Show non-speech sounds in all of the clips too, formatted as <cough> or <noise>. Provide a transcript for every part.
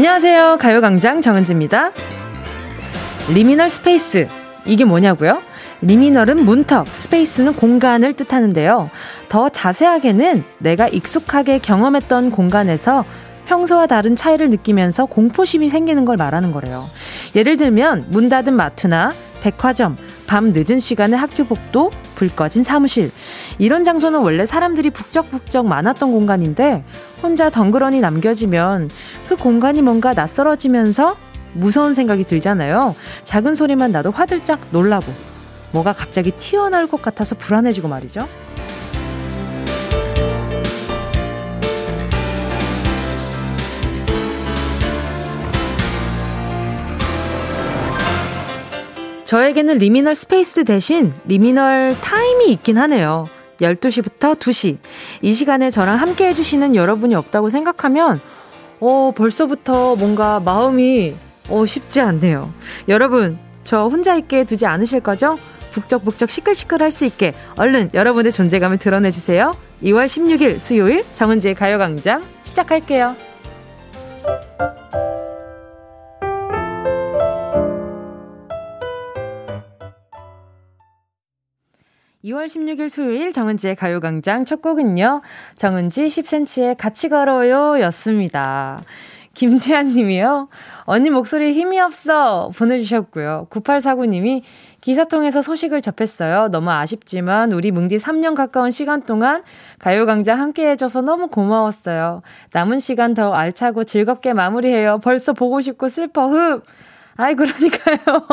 안녕하세요. 가요광장 정은지입니다. Liminal space. 이게 뭐냐고요? Liminal은 문턱, space는 공간을 뜻하는데요. 더 자세하게는 내가 익숙하게 경험했던 공간에서 평소와 다른 차이를 느끼면서 공포심이 생기는 걸 말하는 거래요. 예를 들면 문 닫은 마트나 백화점, 밤 늦은 시간에 학교 복도, 불 꺼진 사무실. 이런 장소는 원래 사람들이 북적북적 많았던 공간인데 혼자 덩그러니 남겨지면 그 공간이 뭔가 낯설어지면서 무서운 생각이 들잖아요. 작은 소리만 나도 화들짝 놀라고 뭐가 갑자기 튀어나올 것 같아서 불안해지고 말이죠. 저에게는 liminal space 대신 liminal time이 있긴 하네요. 12시부터 2시. 이 시간에 저랑 함께 해주시는 여러분이 없다고 생각하면, 어, 벌써부터 뭔가 마음이, 어, 쉽지 않네요. 여러분, 저 혼자 있게 두지 않으실 거죠? 북적북적 시끌시끌 할 수 있게 얼른 여러분의 존재감을 드러내주세요. 2월 16일 수요일 정은지의 가요광장 시작할게요. 2월 16일 수요일 정은지의 가요광장 첫 곡은요. 정은지 10cm의 같이 걸어요 였습니다. 김지한 님이요. 언니 목소리에 힘이 없어 보내주셨고요. 9849님이 기사 통해서 소식을 접했어요. 너무 아쉽지만 우리 뭉디 3년 가까운 시간 동안 가요광장 함께 해줘서 너무 고마웠어요. 남은 시간 더 알차고 즐겁게 마무리해요. 벌써 보고 싶고 슬퍼 흡. 아이 그러니까요.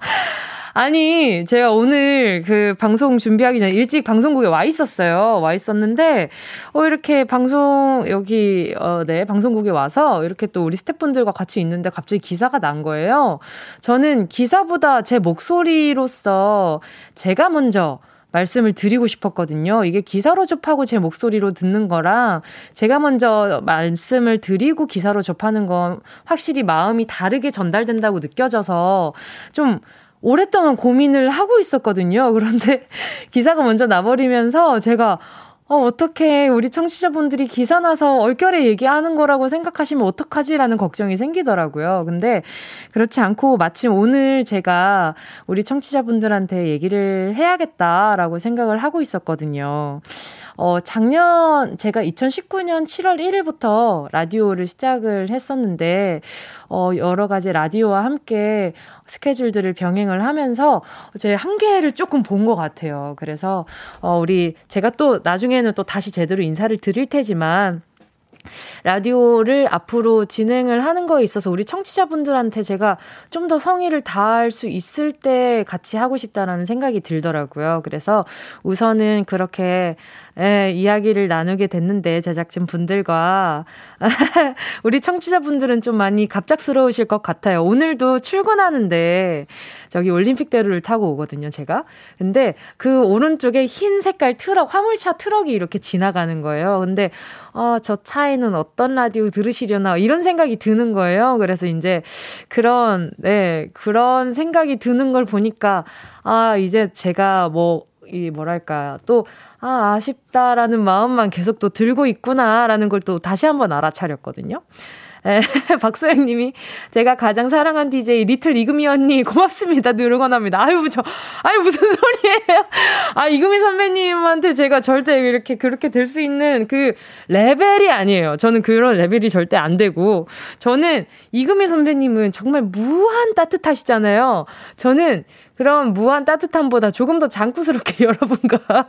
<laughs> 아니, 제가 오늘 그 방송 준비하기 전에 일찍 방송국에 와 있었어요. 와 있었는데, 어, 이렇게 방송, 여기, 어, 네, 방송국에 와서 이렇게 또 우리 스태프분들과 같이 있는데 갑자기 기사가 난 거예요. 저는 기사보다 제 목소리로서 제가 먼저 말씀을 드리고 싶었거든요. 이게 기사로 접하고 제 목소리로 듣는 거랑 제가 먼저 말씀을 드리고 기사로 접하는 건 확실히 마음이 다르게 전달된다고 느껴져서 좀 오랫동안 고민을 하고 있었거든요. 그런데 <laughs> 기사가 먼저 나버리면서 제가 어, 어떻게 우리 청취자분들이 기사 나서 얼결에 얘기하는 거라고 생각하시면 어떡하지라는 걱정이 생기더라고요. 근데 그렇지 않고 마침 오늘 제가 우리 청취자분들한테 얘기를 해야겠다라고 생각을 하고 있었거든요. 어, 작년 제가 2019년 7월 1일부터 라디오를 시작을 했었는데 어, 여러 가지 라디오와 함께 스케줄들을 병행을 하면서 제 한계를 조금 본 것 같아요. 그래서 어, 우리 제가 또 나중에는 또 다시 제대로 인사를 드릴 테지만 라디오를 앞으로 진행을 하는 거에 있어서 우리 청취자분들한테 제가 좀 더 성의를 다할 수 있을 때 같이 하고 싶다라는 생각이 들더라고요. 그래서 우선은 그렇게 예, 이야기를 나누게 됐는데 제작진 분들과 <laughs> 우리 청취자분들은 좀 많이 갑작스러우실 것 같아요. 오늘도 출근하는데 저기 올림픽대로를 타고 오거든요, 제가. 근데 그 오른쪽에 흰 색깔 트럭, 화물차 트럭이 이렇게 지나가는 거예요. 근데 어, 저 차에는 어떤 라디오 들으시려나 이런 생각이 드는 거예요. 그래서 이제 그런 네, 그런 생각이 드는 걸 보니까 아, 이제 제가 뭐 이 뭐랄까 또 아, 아쉽다라는 마음만 계속 또 들고 있구나라는 걸 또 다시 한번 알아차렸거든요. 에, <laughs> 박소영 님이 제가 가장 사랑한 DJ 리틀 이금희 언니 고맙습니다. 늘 응원합니다. 아유, 저, 아유, 무슨 소리예요? 아, 이금희 선배님한테 제가 절대 이렇게 그렇게 될 수 있는 그 레벨이 아니에요. 저는 그런 레벨이 절대 안 되고. 저는 이금희 선배님은 정말 무한 따뜻하시잖아요. 저는 그런 무한 따뜻함보다 조금 더 장구스럽게 <laughs> 여러분과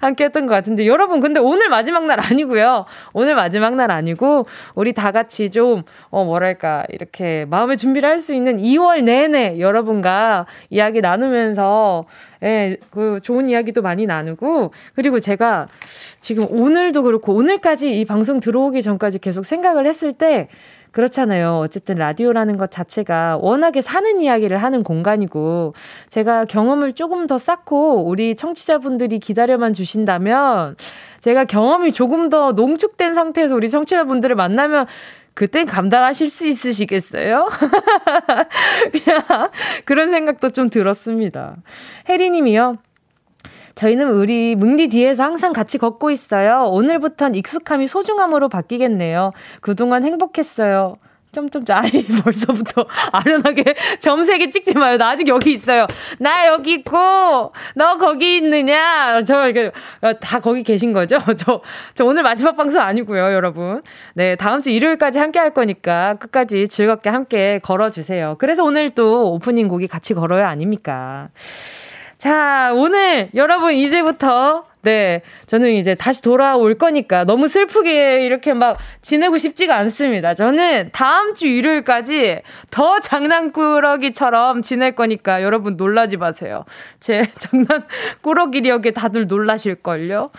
함께 했던 것 같은데 여러분 근데 오늘 마지막 날 아니고요. 오늘 마지막 날 아니고 우리 다 같이 좀 어 뭐랄까 이렇게 마음의 준비를 할 수 있는 2월 내내 여러분과 이야기 나누면서 예, 그 좋은 이야기도 많이 나누고 그리고 제가 지금 오늘도 그렇고 오늘까지 이 방송 들어오기 전까지 계속 생각을 했을 때 그렇잖아요. 어쨌든 라디오라는 것 자체가 워낙에 사는 이야기를 하는 공간이고 제가 경험을 조금 더 쌓고 우리 청취자분들이 기다려만 주신다면 제가 경험이 조금 더 농축된 상태에서 우리 청취자분들을 만나면 그땐 감당하실 수 있으시겠어요? 그냥 <laughs> 그런 생각도 좀 들었습니다. 혜리님이요. 저희는 우리 뭉디 뒤에서 항상 같이 걷고 있어요. 오늘부턴 익숙함이 소중함으로 바뀌겠네요. 그동안 행복했어요. 점점점 아니 <laughs> 벌써부터 아련하게 <laughs> 점세게 찍지 마요. 나 아직 여기 있어요. 나 여기 있고 너 거기 있느냐? 저 이게 어, 다 거기 계신 거죠? <laughs> 저저 오늘 마지막 방송 아니고요, 여러분. 네, 다음 주 일요일까지 함께 할 거니까 끝까지 즐겁게 함께 걸어 주세요. 그래서 오늘 또 오프닝 곡이 같이 걸어요 아닙니까? 자, 오늘 여러분 이제부터 네. 저는 이제 다시 돌아올 거니까 너무 슬프게 이렇게 막 지내고 싶지가 않습니다. 저는 다음 주 일요일까지 더 장난꾸러기처럼 지낼 거니까 여러분 놀라지 마세요. 제 <laughs> 장난꾸러기력에 다들 놀라실걸요.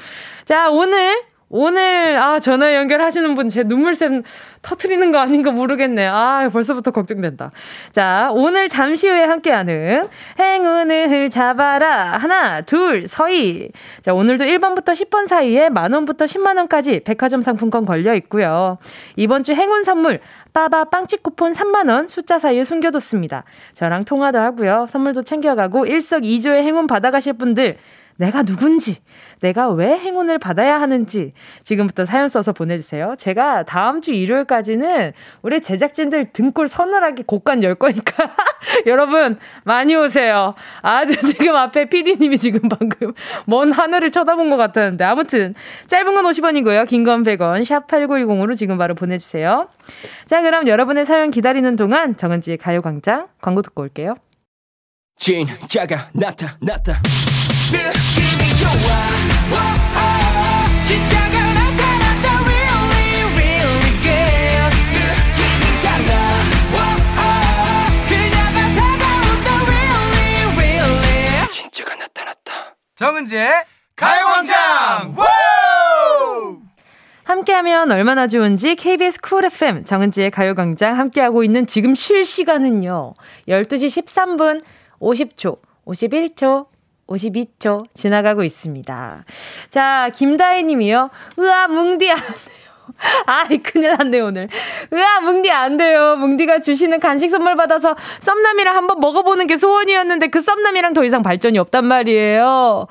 자, 오늘 오늘 아 전화 연결하시는 분 제 눈물샘 터트리는 거 아닌가 모르겠네. 아 벌써부터 걱정된다. 자 오늘 잠시 후에 함께하는 행운을 잡아라 하나 둘 서희. 자 오늘도 1번부터 10번 사이에 만 원부터 10만 원까지 백화점 상품권 걸려 있고요. 이번 주 행운 선물 빠바 빵집 쿠폰 3만 원 숫자 사이에 숨겨뒀습니다. 저랑 통화도 하고요. 선물도 챙겨가고 일석이조의 행운 받아가실 분들 내가 누군지, 내가 왜 행운을 받아야 하는지 지금부터 사연 써서 보내주세요. 제가 다음 주 일요일까지는 우리 제작진들 등골 서늘하게 곡간 열 거니까 <laughs> 여러분 많이 오세요. 아주 <laughs> 지금 앞에 PD님이 지금 방금 먼 하늘을 쳐다본 것 같았는데 아무튼 짧은 건 50원이고요. 긴 건 100원 샵 8910으로 지금 바로 보내주세요. 자 그럼 여러분의 사연 기다리는 동안 정은지의 가요광장 광고 듣고 올게요. 진짜가 나타났다. 느낌이 좋아. 진짜가 나타났다 really really good. 느낌이 달라. 그녀가 다가온다 really really. 진짜가 나타났다. 정은지의 가요광장! 함께하면 얼마나 좋은지 KBS 쿨 FM 정은지의 가요광장 함께하고 있는 지금 실시간은요. 12시 13분 50초 51초 52초 지나가고 있습니다. 자, 김다혜 님이요. 으아, 뭉디 안 돼요. 아이, 큰일 났네, 오늘. 으아, 뭉디 안 돼요. 뭉디가 주시는 간식 선물 받아서 썸남이랑 한번 먹어보는 게 소원이었는데 그 썸남이랑 더 이상 발전이 없단 말이에요.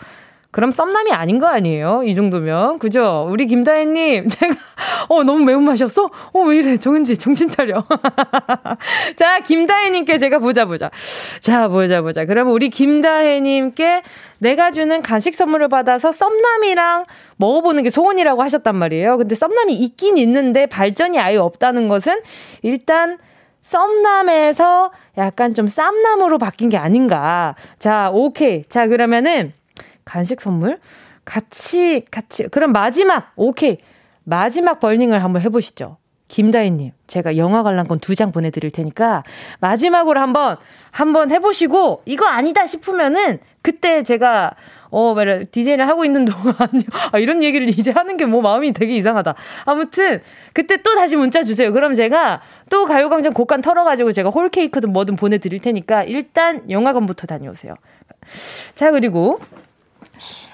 그럼 썸남이 아닌 거 아니에요? 이 정도면. 그죠? 우리 김다혜님, <laughs> 제가, 어, 너무 매운맛이었어? 어, 왜 이래? 정은지, 정신 차려. <laughs> 자, 김다혜님께 제가 보자, 보자. 자, 보자, 보자. 그러면 우리 김다혜님께 내가 주는 간식 선물을 받아서 썸남이랑 먹어보는 게 소원이라고 하셨단 말이에요. 근데 썸남이 있긴 있는데 발전이 아예 없다는 것은 일단 썸남에서 약간 좀 쌈남으로 바뀐 게 아닌가. 자, 오케이. 자, 그러면은 간식 선물? 같이, 같이. 그럼 마지막, 오케이. 마지막 벌닝을 한번 해보시죠. 김다희님, 제가 영화 관람권 두 장 보내드릴 테니까 마지막으로 한번, 한번 해보시고, 이거 아니다 싶으면은 그때 제가 어, 말해, 디제이를 하고 있는 동안, <laughs> 아, 이런 얘기를 이제 하는 게 뭐 마음이 되게 이상하다. 아무튼, 그때 또 다시 문자 주세요. 그럼 제가 또 가요광장 곡간 털어가지고 제가 홀케이크든 뭐든 보내드릴 테니까 일단 영화관부터 다녀오세요. 자, 그리고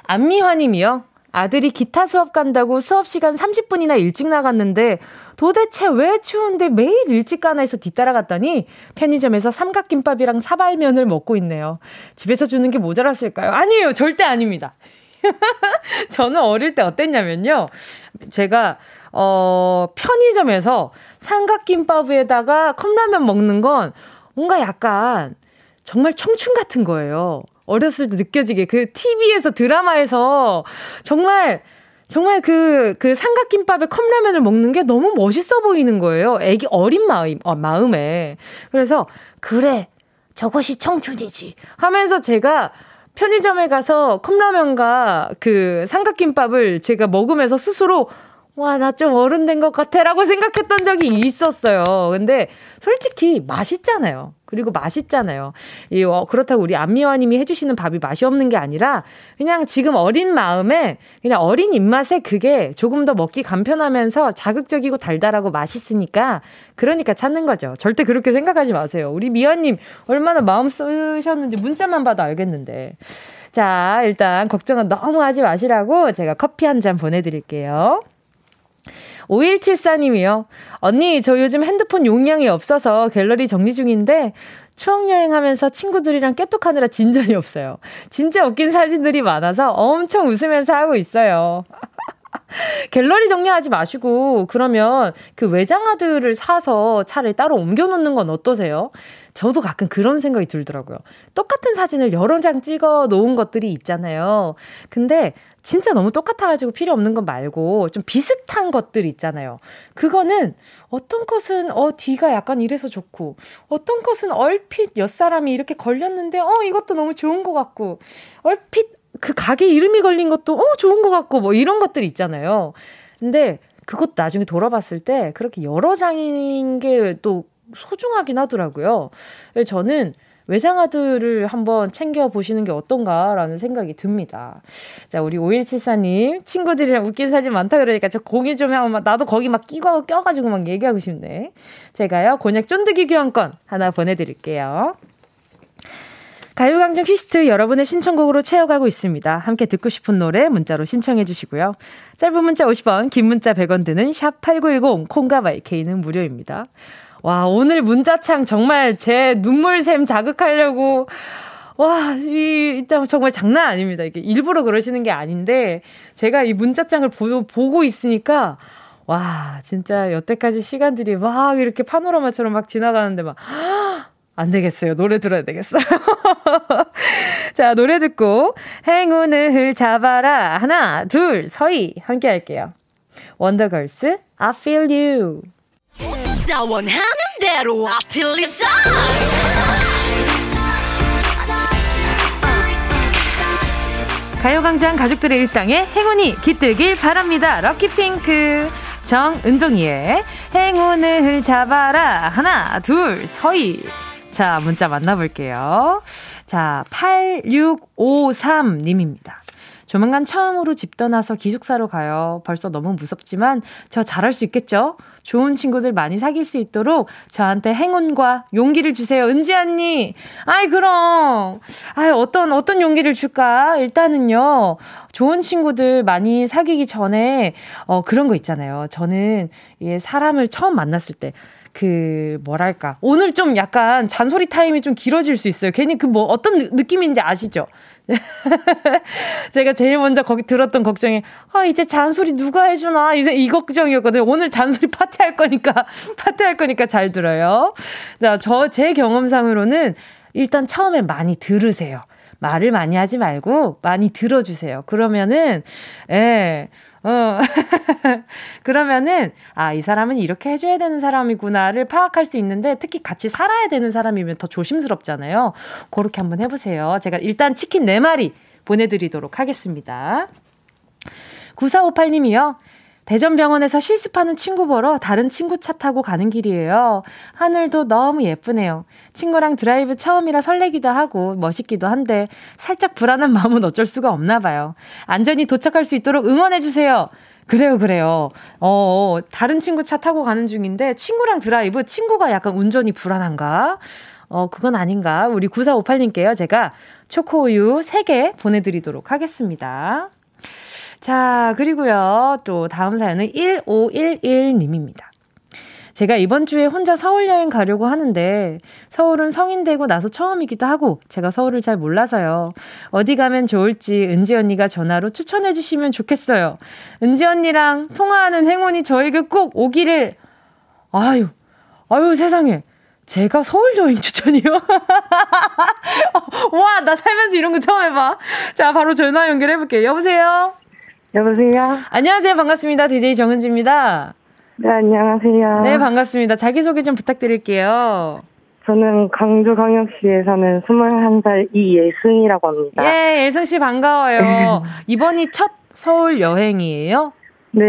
안미화님이요. 아들이 기타 수업 간다고 수업 시간 30분이나 일찍 나갔는데 도대체 왜 추운데 매일 일찍 가나 해서 뒤따라갔더니 편의점에서 삼각김밥이랑 사발면을 먹고 있네요. 집에서 주는 게 모자랐을까요? 아니에요. 절대 아닙니다. <laughs> 저는 어릴 때 어땠냐면요. 제가 어 편의점에서 삼각김밥 에다가 컵라면 먹는 건 뭔가 약간 정말 청춘 같은 거예요. 어렸을 때 느껴지게 그 TV에서 드라마에서 정말 정말 그, 그 삼각김밥에 컵라면을 먹는 게 너무 멋있어 보이는 거예요. 애기 어린 마음, 어, 마음에. 그래서, 그래, 저것이 청춘이지. 하면서 제가 편의점에 가서 컵라면과 그 삼각김밥을 제가 먹으면서 스스로 와, 나 좀 어른 된 것 같아. 라고 생각했던 적이 있었어요. 근데 솔직히 맛있잖아요. 그리고 맛있잖아요. 이, 어, 그렇다고 우리 안미화 님이 해주시는 밥이 맛이 없는 게 아니라 그냥 지금 어린 마음에 그냥 어린 입맛에 그게 조금 더 먹기 간편하면서 자극적이고 달달하고 맛있으니까 그러니까 찾는 거죠. 절대 그렇게 생각하지 마세요. 우리 미화 님 얼마나 마음 쓰셨는지 문자만 봐도 알겠는데. 자, 일단 걱정은 너무 하지 마시라고 제가 커피 한 잔 보내드릴게요. 5174님이요. 언니, 저 요즘 핸드폰 용량이 없어서 갤러리 정리 중인데 추억여행 하면서 친구들이랑 깨톡하느라 진전이 없어요. 진짜 웃긴 사진들이 많아서 엄청 웃으면서 하고 있어요. <laughs> 갤러리 정리하지 마시고 그러면 그 외장하드를 사서 차를 따로 옮겨놓는 건 어떠세요? 저도 가끔 그런 생각이 들더라고요. 똑같은 사진을 여러 장 찍어 놓은 것들이 있잖아요. 근데 진짜 너무 똑같아가지고 필요 없는 것 말고 좀 비슷한 것들 있잖아요. 그거는 어떤 것은 어 뒤가 약간 이래서 좋고 어떤 것은 얼핏 옆 사람이 이렇게 걸렸는데 어 이것도 너무 좋은 것 같고 얼핏 그 가게 이름이 걸린 것도 어 좋은 것 같고 뭐 이런 것들 있잖아요. 근데 그것 나중에 돌아봤을 때 그렇게 여러 장인 게 또 소중하긴 하더라고요. 저는 외장하드를 한번 챙겨보시는 게 어떤가라는 생각이 듭니다. 자, 우리 5174님, 친구들이랑 웃긴 사진 많다 그러니까 저 공유 좀 하면 나도 거기 막 끼고, 껴가지고 막 얘기하고 싶네. 제가요, 곤약 쫀득이 교환권 하나 보내드릴게요. 가요강정 퀴스트 여러분의 신청곡으로 채워가고 있습니다. 함께 듣고 싶은 노래 문자로 신청해 주시고요. 짧은 문자 50원, 긴 문자 100원 드는 샵 8910, 콩과 마이케이는 무료입니다. 와, 오늘 문자창 정말 제 눈물샘 자극하려고 와, 이, 정말 장난 아닙니다. 이게 일부러 그러시는 게 아닌데, 제가 이 문자장을 보, 보고 있으니까, 와, 진짜 여태까지 시간들이 막 이렇게 파노라마처럼 막 지나가는데 막, 안 되겠어요. 노래 들어야 되겠어요. <laughs> 자, 노래 듣고 행운을 잡아라. 하나, 둘, 서희 함께 할게요. 원더걸스 I feel you. 원하는 대로 아틀리사 가요광장 가족들의 일상에 행운이 깃들길 바랍니다. 럭키핑크 정은동이의 행운을 잡아라 하나 둘 서희 자, 문자 만나볼게요. 자, 8653님입니다. 조만간 처음으로 집 떠나서 기숙사로 가요. 벌써 너무 무섭지만 저 잘할 수 있겠죠? 좋은 친구들 많이 사귈 수 있도록 저한테 행운과 용기를 주세요. 은지 언니. 아이, 그럼. 아이, 어떤, 어떤 용기를 줄까? 일단은요, 좋은 친구들 많이 사귀기 전에, 어, 그런 거 있잖아요. 저는, 예, 사람을 처음 만났을 때, 그 뭐랄까 오늘 좀 약간 잔소리 타임이 좀 길어질 수 있어요. 괜히 그 뭐 어떤 느낌인지 아시죠? <laughs> 제가 제일 먼저 거기 들었던 걱정이 아 이제 잔소리 누가 해주나 이제 이 걱정이었거든요. 오늘 잔소리 파티 할 거니까 <laughs> 파티 할 거니까 잘 들어요. 저 제 경험상으로는 일단 처음에 많이 들으세요. 말을 많이 하지 말고 많이 들어주세요. 그러면은 예. 어. <laughs> 그러면은, 아, 이 사람은 이렇게 해줘야 되는 사람이구나를 파악할 수 있는데, 특히 같이 살아야 되는 사람이면 더 조심스럽잖아요. 그렇게 한번 해보세요. 제가 일단 치킨 4마리 보내드리도록 하겠습니다. 9458님이요. 대전병원에서 실습하는 친구 보러 다른 친구 차 타고 가는 길이에요. 하늘도 너무 예쁘네요. 친구랑 드라이브 처음이라 설레기도 하고 멋있기도 한데 살짝 불안한 <laughs> 마음은 어쩔 수가 없나 봐요. 안전히 도착할 수 있도록 응원해주세요. 그래요, 그래요. 어, 다른 친구 차 타고 가는 중인데 친구랑 드라이브, 친구가 약간 운전이 불안한가? 어, 그건 아닌가? 우리 9458님께요. 제가 초코우유 3개 보내드리도록 하겠습니다. 자, 그리고요. 또 다음 사연은 1511님입니다. 제가 이번 주에 혼자 서울 여행 가려고 하는데 서울은 성인 되고 나서 처음이기도 하고 제가 서울을 잘 몰라서요. 어디 가면 좋을지 은지 언니가 전화로 추천해 주시면 좋겠어요. 은지 언니랑 통화하는 행운이 저에게 꼭 오기를. 아유, 아유 세상에. 제가 서울 여행 추천이요? <laughs> 와, 나 살면서 이런 거 처음 해봐. 자, 바로 전화 연결해볼게요. 여보세요? 여보세요? 안녕하세요. 반갑습니다. DJ 정은지입니다. 네, 안녕하세요. 네, 반갑습니다. 자기소개 좀 부탁드릴게요. 저는 광주광역시에 사는 21살 이예승이라고 합니다. 예, 예승 씨 반가워요. <laughs> 이번이 첫 서울 여행이에요? 네.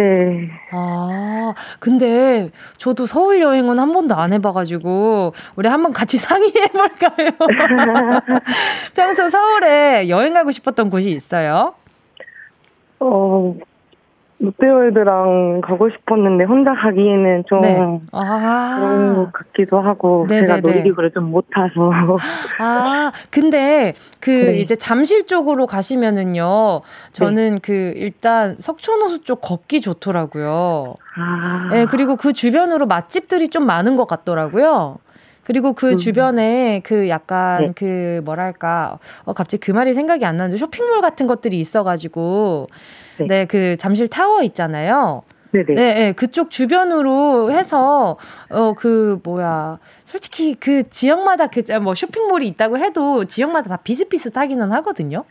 아, 근데 저도 서울 여행은 한 번도 안 해봐가지고, 우리 한번 같이 <laughs> 상의해볼까요? <laughs> 평소 서울에 여행 가고 싶었던 곳이 있어요? 어, 롯데월드랑 가고 싶었는데 혼자 가기에는 좀 네. 아~ 그런 것 같기도 하고 네네네. 제가 놀이기구를 좀 못 타서 <laughs> 아 근데 그 네. 이제 잠실 쪽으로 가시면은요 저는 네. 그 일단 석촌호수 쪽 걷기 좋더라고요. 아. 네 그리고 그 주변으로 맛집들이 좀 많은 것 같더라고요. 그리고 그 음. 주변에 그 약간 네. 그 뭐랄까 어 갑자기 그 말이 생각이 안 나는데 쇼핑몰 같은 것들이 있어가지고 네, 네그 잠실 타워 있잖아요. 네네. 네, 네, 그쪽 주변으로 해서 어 그 뭐야 솔직히 그 지역마다 그 뭐 쇼핑몰이 있다고 해도 지역마다 다 비슷비슷하기는 하거든요.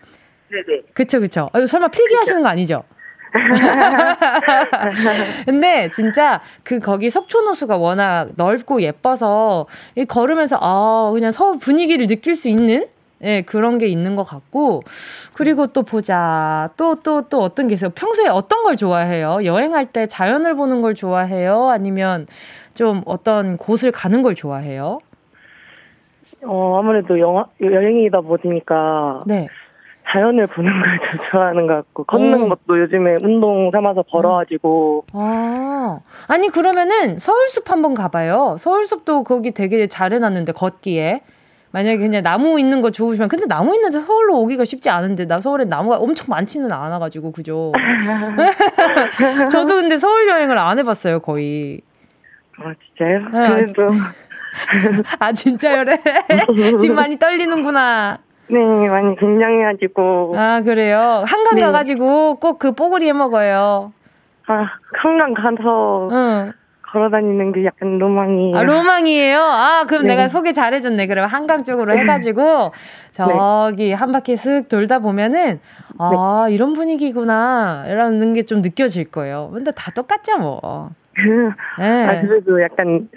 네네. 그쵸 그쵸. 아, 설마 필기하시는 거 아니죠? <laughs> 근데 진짜 그 거기 석촌호수가 워낙 넓고 예뻐서 이 걸으면서 아 그냥 서울 분위기를 느낄 수 있는 예, 그런 게 있는 것 같고, 그리고 또 보자. 또, 또, 또 어떤 게 있어요? 평소에 어떤 걸 좋아해요? 여행할 때 자연을 보는 걸 좋아해요? 아니면 좀 어떤 곳을 가는 걸 좋아해요? 어, 아무래도 영화, 여행이다 보니까. 네. 자연을 보는 걸 좀 <laughs> 좋아하는 것 같고 걷는 어. 것도 요즘에 운동 삼아서 걸어가지고. 아. 아니 그러면은 서울숲 한번 가봐요. 서울숲도 거기 되게 잘 해놨는데 걷기에. 만약에 그냥 나무 있는 거 좋으시면 근데 나무 있는데 서울로 오기가 쉽지 않은데 나 서울에 나무가 엄청 많지는 않아가지고 그죠? <laughs> <laughs> 저도 근데 서울 여행을 안 해봤어요 거의. 아 진짜요? 네, 그래도. 아 진짜요래? 지금 많이 떨리는구나 네, 많이 긴장해가지고. 아, 그래요? 한강 네. 가가지고 꼭 그 뽀글이 해 먹어요. 아, 한강 가서. 응. 걸어 다니는 게 약간 로망이에요. 아, 로망이에요? 아, 그럼 네. 내가 소개 잘해줬네. 그럼 한강 쪽으로 네. 해가지고, <laughs> 저기 네. 한 바퀴 쓱 돌다 보면은, 아, 네. 이런 분위기구나. 이라는 게 좀 느껴질 거예요. 근데 다 똑같죠, 뭐. <laughs> 네. 아, 그래도 약간,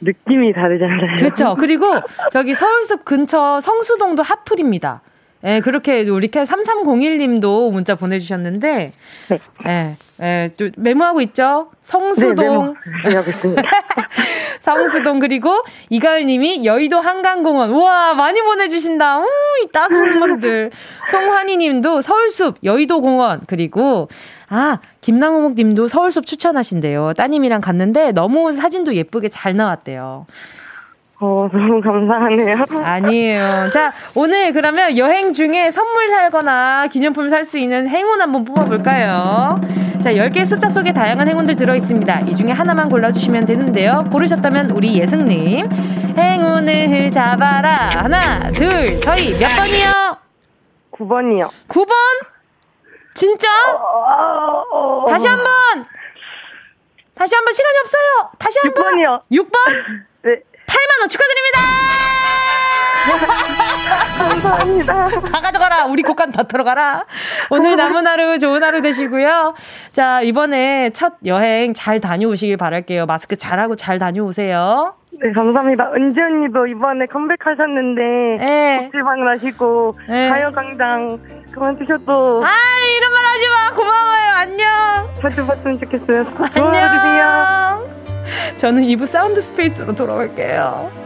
느낌이 다르잖아요. 그렇죠. <laughs> 그리고 저기 서울숲 근처 성수동도 핫플입니다. 예, 그렇게 우리 캐 3301님도 문자 보내주셨는데, 네. 예, 예, 또 메모하고 있죠? 성수동. 네, 메모하고 있습니다. <laughs> 성수동, 그리고 이가을님이 여의도 한강공원. 우와, 많이 보내주신다. 우, 이 따스한 분들. 송환희 님도 서울숲, 여의도 공원, 그리고 아, 김낭호목 님도 서울숲 추천하신대요. 따님이랑 갔는데 너무 사진도 예쁘게 잘 나왔대요. 어, <laughs> 너무 감사하네요. 아니에요. 자, 오늘 그러면 여행 중에 선물 살거나 기념품 살 수 있는 행운 한번 뽑아볼까요? 자, 10개의 숫자 속에 다양한 행운들 들어있습니다. 이 중에 하나만 골라주시면 되는데요. 고르셨다면 우리 예승님. 행운을 잡아라. 하나, 둘, 서희. 몇 번이요? 9번이요. 9번? 진짜? 다시 한 번! 다시 한 번 시간이 없어요! 다시 한 6번이요. 번! 6번? 네. 8만원 축하드립니다! 감사합니다. 다 가져가라! 우리 곳간 다 들어가라! 오늘 남은 하루 좋은 하루 되시고요. 자, 이번에 첫 여행 잘 다녀오시길 바랄게요. 마스크 잘하고 잘 다녀오세요. 네, 감사합니다. 은지 언니도 이번에 컴백하셨는데 네. 복지방을 하시고 네. 가요광장 그만두셔도 아 이런 말 하지 마 고마워요 안녕 자주 봤으면 좋겠어요 안녕 저는 2부 사운드 스페이스로 돌아올게요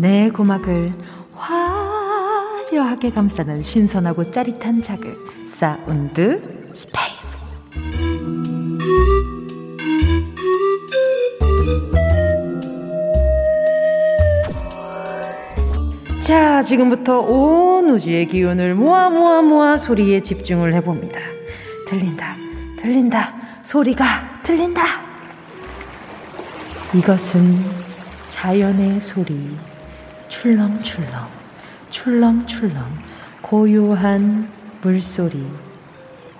내 고막을 화려하게 감싸는 신선하고 짜릿한 자극 sound space. 자 지금부터 온 우주의 기운을 모아 모아 모아 소리에 집중을 해봅니다. 들린다 들린다. 소리가 들린다. 이것은 자연의 소리 출렁출렁, 출렁출렁, 고요한 물소리.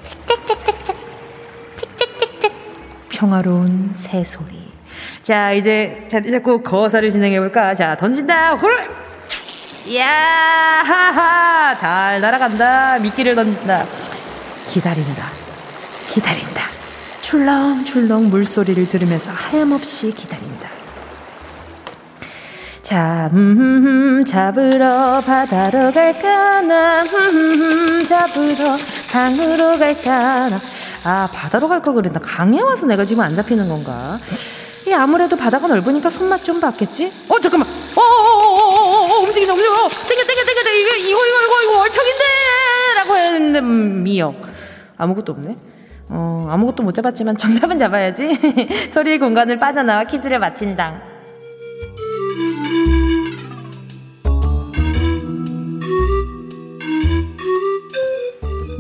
틱틱틱틱틱, 틱틱틱틱, 평화로운 새소리. 자, 이제 잡고 거사를 진행해볼까? 자, 던진다, 홀! 야 하하! 잘 날아간다. 미끼를 던진다. 기다린다. 기다린다. 출렁출렁 물소리를 들으면서 하염없이 기다린다. 자, 음, 잡으러 바다로 갈까 나, 음, 잡으러 강으로 갈까 나. 아, 바다로 갈 걸 그랬나? 강에 와서 내가 지금 안 잡히는 건가? 이 아무래도 바다가 넓으니까 손맛 좀 봤겠지? 어, 잠깐만! 어, 어, 어, 어, 어, 어 움직인다, 움직여! 땡겨, 땡겨, 땡겨, 땡겨! 이거, 이거, 이거, 이거, 이거 월척인데! 라고 했는데, 미역. 아무것도 없네? 어, 아무것도 못 잡았지만 정답은 잡아야지. <laughs> 소리의 공간을 빠져나와 퀴즈를 마친다.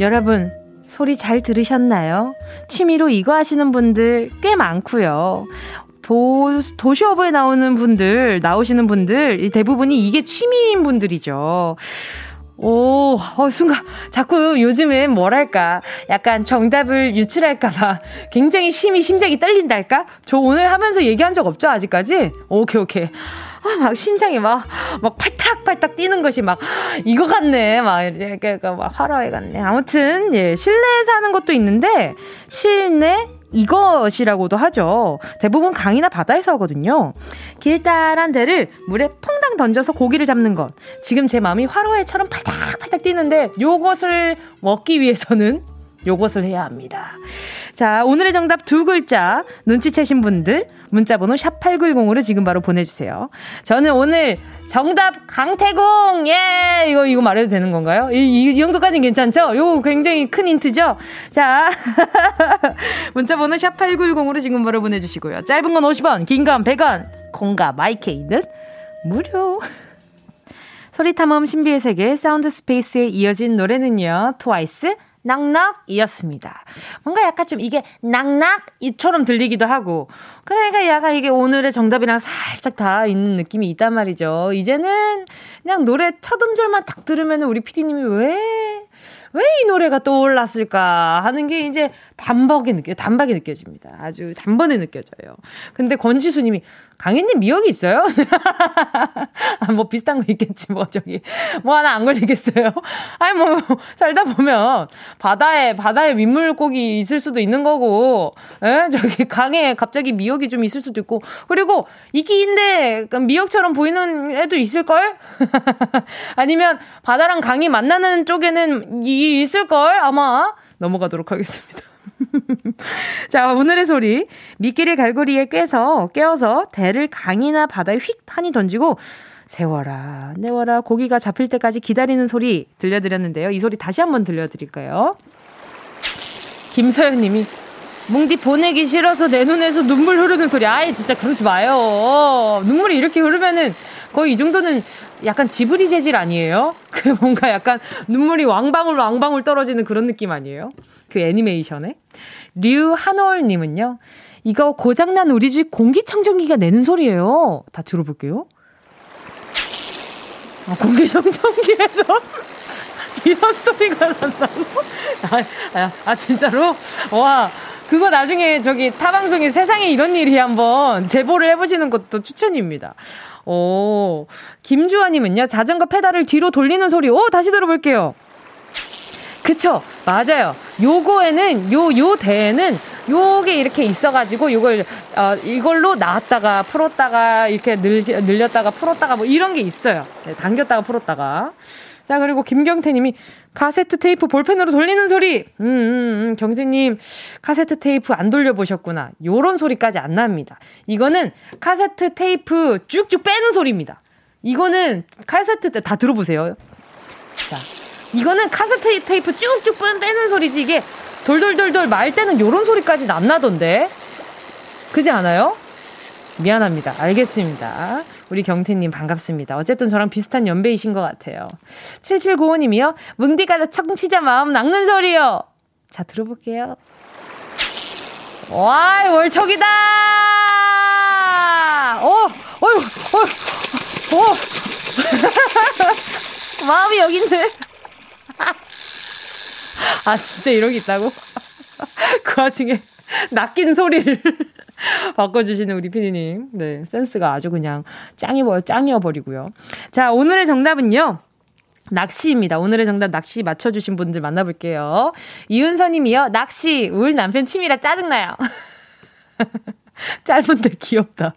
여러분, 소리 잘 들으셨나요? 취미로 이거 하시는 분들 꽤 많고요. 도, 도시어부에 나오는 분들, 나오시는 분들, 대부분이 이게 취미인 분들이죠. 오, 어, 순간, 자꾸 요즘엔 뭐랄까, 약간 정답을 유출할까봐 굉장히 심히 심장이 떨린달까? 저 오늘 하면서 얘기한 적 없죠, 아직까지? 오케이, 오케이. 아, 막 심장이 막, 막 팔딱팔딱 뛰는 것이 막, 이거 같네. 막, 이렇게, 막 화로에 같네. 아무튼, 예, 실내에서 하는 것도 있는데, 실내 이것이라고도 하죠. 대부분 강이나 바다에서 하거든요. 길다란 대를 물에 퐁당 던져서 고기를 잡는 것. 지금 제 마음이 화로회처럼 팔딱팔딱 뛰는데 요것을 먹기 위해서는 요것을 해야 합니다. 자, 오늘의 정답 두 글자 눈치채신 분들 문자번호 샵8910으로 지금 바로 보내주세요. 저는 오늘 정답 강태공! 예! 이거, 이거 말해도 되는 건가요? 이, 이, 이 정도까지는 괜찮죠? 요 굉장히 큰 힌트죠? 자. <laughs> 문자번호 샵8910으로 지금 바로 보내주시고요. 짧은 건 50원, 긴 건 100원, 콩과 마이케이는 무료. 소리탐험 신비의 세계 sound space에 이어진 노래는요. 트와이스 Knock Knock이었습니다. 뭔가 약간 좀 이게 knock knock이처럼 들리기도 하고, 그러니까 약간 이게 오늘의 정답이랑 살짝 다 있는 느낌이 있단 말이죠. 이제는 그냥 노래 첫 음절만 딱 들으면 우리 피디님이 왜, 왜 이 노래가 떠올랐을까 하는 게 이제 단박에 느껴, 단박에 느껴집니다. 아주 단번에 느껴져요. 근데 권지수님이 강희님 미역이 있어요? <laughs> 아, 뭐 비슷한 거 있겠지, 뭐, 저기. 뭐 하나 안 걸리겠어요? <laughs> 아니, 뭐, 살다 보면, 바다에, 바다에 민물고기 있을 수도 있는 거고, 에? 저기 강에 갑자기 미역이 좀 있을 수도 있고, 그리고 이끼인데, 미역처럼 보이는 애도 있을 걸? <laughs> 아니면 바다랑 강이 만나는 쪽에는 이, 있을 걸? 아마 넘어가도록 하겠습니다. <laughs> 자, 오늘의 소리. 미끼를 갈고리에 꿰서, 깨어서 대를 강이나 바다에 휙 하니 던지고, 세워라, 내워라, 고기가 잡힐 때까지 기다리는 소리 들려드렸는데요. 이 소리 다시 한번 들려드릴까요? 김서연 님이, 뭉디 보내기 싫어서 내 눈에서 눈물 흐르는 소리. 아예 진짜 그러지 마요. 눈물이 이렇게 흐르면은 거의 이 정도는 약간 지브리 재질 아니에요? 그 뭔가 약간 눈물이 왕방울 왕방울 떨어지는 그런 느낌 아니에요? 그 애니메이션에. 류한월님은요, 이거 고장난 우리 집 공기청정기가 내는 소리예요. 다 들어볼게요. 아, 공기청정기에서 <laughs> 이런 소리가 난다고? 아, 아, 아, 진짜로? 와, 그거 나중에 저기 타방송에 세상에 이런 일이 한번 제보를 해보시는 것도 추천입니다. 오, 김주환님은요, 자전거 페달을 뒤로 돌리는 소리, 오, 다시 들어볼게요. 그쵸. 맞아요. 요거에는, 요, 요 대에는 요게 이렇게 있어가지고 요걸, 어, 이걸로 나왔다가 풀었다가 이렇게 늘, 늘렸다가 풀었다가 뭐 이런 게 있어요. 네, 당겼다가 풀었다가. 자, 그리고 김경태 님이 카세트 테이프 볼펜으로 돌리는 소리. 음, 음, 음, 경태 님, 카세트 테이프 안 돌려 보셨구나. 요런 소리까지 안 납니다. 이거는 카세트 테이프 쭉쭉 빼는 소리입니다. 이거는 카세트 때 다 들어보세요. 자, 이거는 카세트 테이프 쭉쭉 빼는 소리지 이게 돌돌돌돌 말 때는 요런 소리까지는 안 나던데. 그지 않아요? 미안합니다. 알겠습니다. 우리 경태님 반갑습니다. 어쨌든 저랑 비슷한 연배이신 것 같아요. 7795님이요. 뭉디가 청취자 마음 낚는 소리요. 자, 들어볼게요. 와, 월척이다! 어, 어휴, 어휴, 어. <laughs> 마음이 여기 있네. <laughs> 아, 진짜 이런 게 있다고? <laughs> 그 와중에 낚인 소리를 <laughs> 바꿔주시는 우리 피디님. 네, 센스가 아주 그냥 짱이버, 짱이어버리고요. 자, 오늘의 정답은요. 낚시입니다. 오늘의 정답 낚시 맞춰주신 분들 만나볼게요. 이은서님이요. 낚시. 우리 남편 취미라 짜증나요. 짧은데 귀엽다.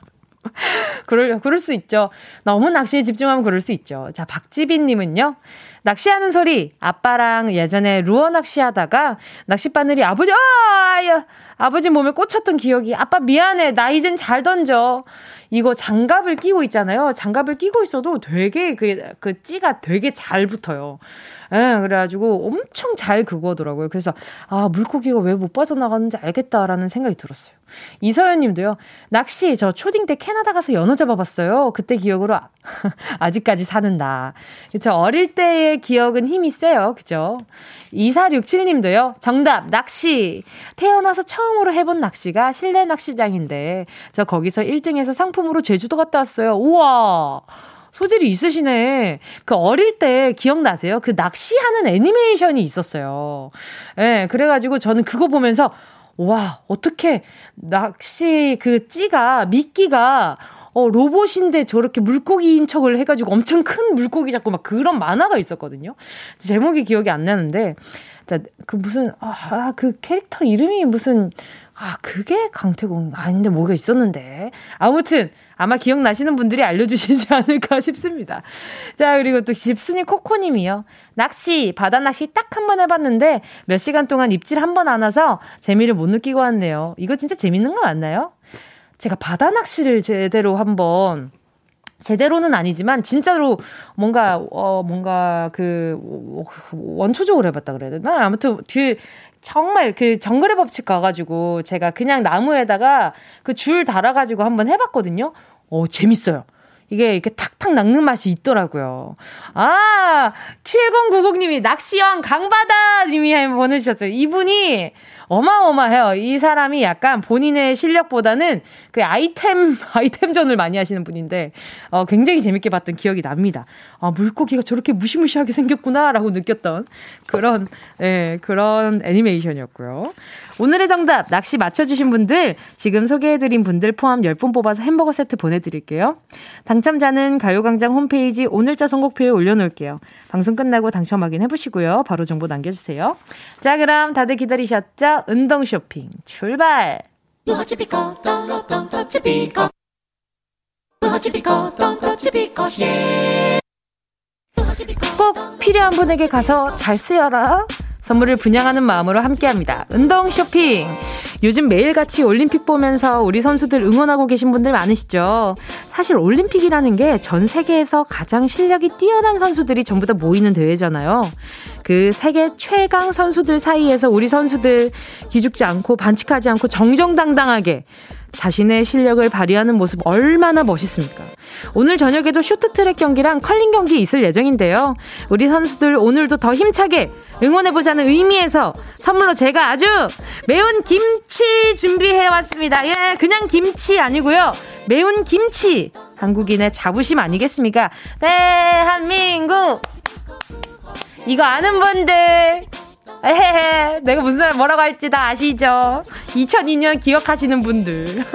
그럴, 그럴 수 있죠. 너무 낚시에 집중하면 그럴 수 있죠. 자, 박지빈님은요. 낚시하는 소리. 아빠랑 예전에 루어 낚시하다가 낚싯바늘이 아버지, 아, 야, 아버지 몸에 꽂혔던 기억이. 아빠 미안해. 나 이젠 잘 던져. 이거 장갑을 끼고 있잖아요. 장갑을 끼고 있어도 되게 그, 그 찌가 되게 잘 붙어요. 예, 그래가지고 엄청 잘 그거더라고요. 그래서, 아, 물고기가 왜 못 빠져나가는지 알겠다라는 생각이 들었어요. 이서연 님도요, 낚시, 저 초딩 때 캐나다 가서 연어 잡아봤어요. 그때 기억으로 <laughs> 아직까지 사는다. 그쵸. 어릴 때의 기억은 힘이 세요. 그죠. 2467 님도요, 정답, 낚시. 태어나서 처음으로 해본 낚시가 실내 낚시장인데, 저 거기서 1등해서 상품으로 제주도 갔다 왔어요. 우와! 소질이 있으시네. 그 어릴 때 기억나세요? 그 낚시하는 애니메이션이 있었어요. 예, 네, 그래가지고 저는 그거 보면서, 와, 어떻게 낚시 그 찌가, 미끼가 어, 로봇인데 저렇게 물고기인 척을 해가지고 엄청 큰 물고기 잡고 막 그런 만화가 있었거든요. 제목이 기억이 안 나는데, 자, 그 무슨, 아, 그 캐릭터 이름이 무슨, 아, 그게 강태공 아닌데 뭐가 있었는데. 아무튼, 아마 기억나시는 분들이 알려주시지 <laughs> 않을까 싶습니다. 자, 그리고 또 집순이 코코님이요. 낚시, 바다 낚시 딱 한 번 해봤는데 몇 시간 동안 입질 한 번 안 와서 재미를 못 느끼고 왔네요. 이거 진짜 재밌는 거 맞나요? 제가 바다 낚시를 제대로 한번 제대로는 아니지만 진짜로 뭔가 어 뭔가 그 원초적으로 해봤다 그래야 되나 아무튼 그 정말 그 정글의 법칙 가가지고 제가 그냥 나무에다가 그 줄 달아가지고 한번 해봤거든요. 어, 재밌어요. 이게 이렇게 탁탁 낚는 맛이 있더라고요. 아, 7090님이 낚시형 강바다님이 보내주셨어요. 이분이 어마어마해요. 이 사람이 약간 본인의 실력보다는 그 아이템, <laughs> 아이템전을 많이 하시는 분인데, 어, 굉장히 재밌게 봤던 기억이 납니다. 아, 물고기가 저렇게 무시무시하게 생겼구나라고 느꼈던 그런, 예, 그런 애니메이션이었고요. 오늘의 정답, 낚시 맞춰주신 분들, 지금 소개해드린 분들 포함 10분 뽑아서 햄버거 세트 보내드릴게요. 당첨자는 가요광장 홈페이지 오늘자 선곡표에 올려놓을게요. 방송 끝나고 당첨 확인해보시고요. 바로 정보 남겨주세요. 자, 그럼 다들 기다리셨죠? 운동 쇼핑 출발! 꼭 필요한 분에게 가서 잘 쓰여라. 선물을 분양하는 마음으로 함께합니다. 운동 쇼핑. 요즘 매일같이 올림픽 보면서 우리 선수들 응원하고 계신 분들 많으시죠? 사실 올림픽이라는 게 전 세계에서 가장 실력이 뛰어난 선수들이 전부 다 모이는 대회잖아요. 그 세계 최강 선수들 사이에서 우리 선수들 기죽지 않고 반칙하지 않고 정정당당하게 자신의 실력을 발휘하는 모습 얼마나 멋있습니까? 오늘 저녁에도 쇼트트랙 경기랑 컬링 경기 있을 예정인데요. 우리 선수들 오늘도 더 힘차게 응원해보자는 의미에서 선물로 제가 아주 매운 김치 준비해왔습니다. 예, 그냥 김치 아니고요. 매운 김치. 한국인의 자부심 아니겠습니까? 대한민국! 이거 아는 분들 에헤헤, 내가 무슨 말 뭐라고 할지 다 아시죠? 2002년 기억하시는 분들.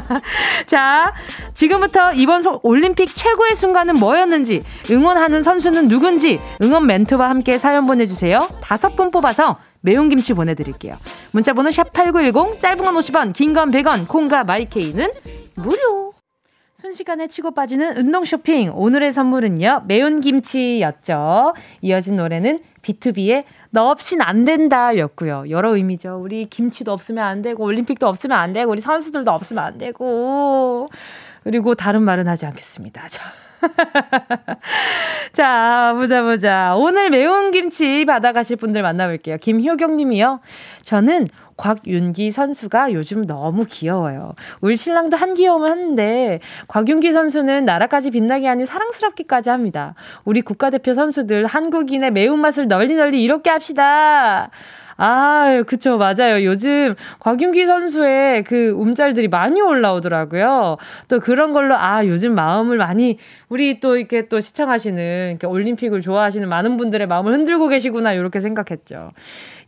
<laughs> 자, 지금부터 이번 올림픽 최고의 순간은 뭐였는지, 응원하는 선수는 누군지, 응원 멘트와 함께 사연 보내주세요. 다섯 분 뽑아서 매운 김치 보내드릴게요. 문자번호 샵 8910, 짧은 건 50원, 긴 건 100원, 콩과 마이케이는 무료. 순식간에 치고 빠지는 운동 쇼핑. 오늘의 선물은요, 매운 김치였죠. 이어진 노래는 B2B의 너 없인 안 된다 였고요. 여러 의미죠. 우리 김치도 없으면 안 되고, 올림픽도 없으면 안 되고, 우리 선수들도 없으면 안 되고, 그리고 다른 말은 하지 않겠습니다. 자. <laughs> 자, 보자, 보자. 오늘 매운 김치 받아가실 분들 만나볼게요. 김효경 님이요. 저는 곽윤기 선수가 요즘 너무 귀여워요. 우리 신랑도 한 귀여움을 하는데 곽윤기 선수는 나라까지 빛나게 하니 사랑스럽기까지 합니다. 우리 국가대표 선수들 한국인의 매운맛을 널리 널리 이롭게 합시다. 아, 그쵸, 맞아요. 요즘 곽윤기 선수의 그 움짤들이 많이 올라오더라고요. 또 그런 걸로, 아, 요즘 마음을 많이, 우리 또 이렇게 또 시청하시는, 이렇게 올림픽을 좋아하시는 많은 분들의 마음을 흔들고 계시구나, 이렇게 생각했죠.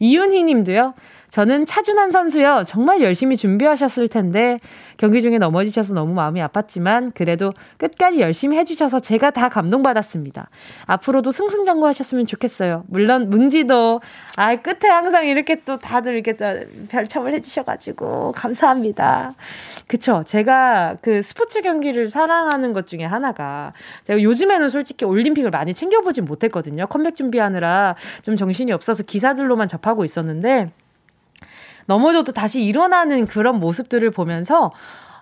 이윤희 님도요. 저는 차준환 선수요. 정말 열심히 준비하셨을 텐데 경기 중에 넘어지셔서 너무 마음이 아팠지만 그래도 끝까지 열심히 해주셔서 제가 다 감동받았습니다. 앞으로도 승승장구하셨으면 좋겠어요. 물론 뭉지도 아 끝에 항상 이렇게 또 다들 이렇게 별첨을 해주셔가지고 감사합니다. 그쵸? 제가 그 스포츠 경기를 사랑하는 것 중에 하나가 제가 요즘에는 솔직히 올림픽을 많이 챙겨보진 못했거든요. 컴백 준비하느라 좀 정신이 없어서 기사들로만 접하고 있었는데 넘어져도 다시 일어나는 그런 모습들을 보면서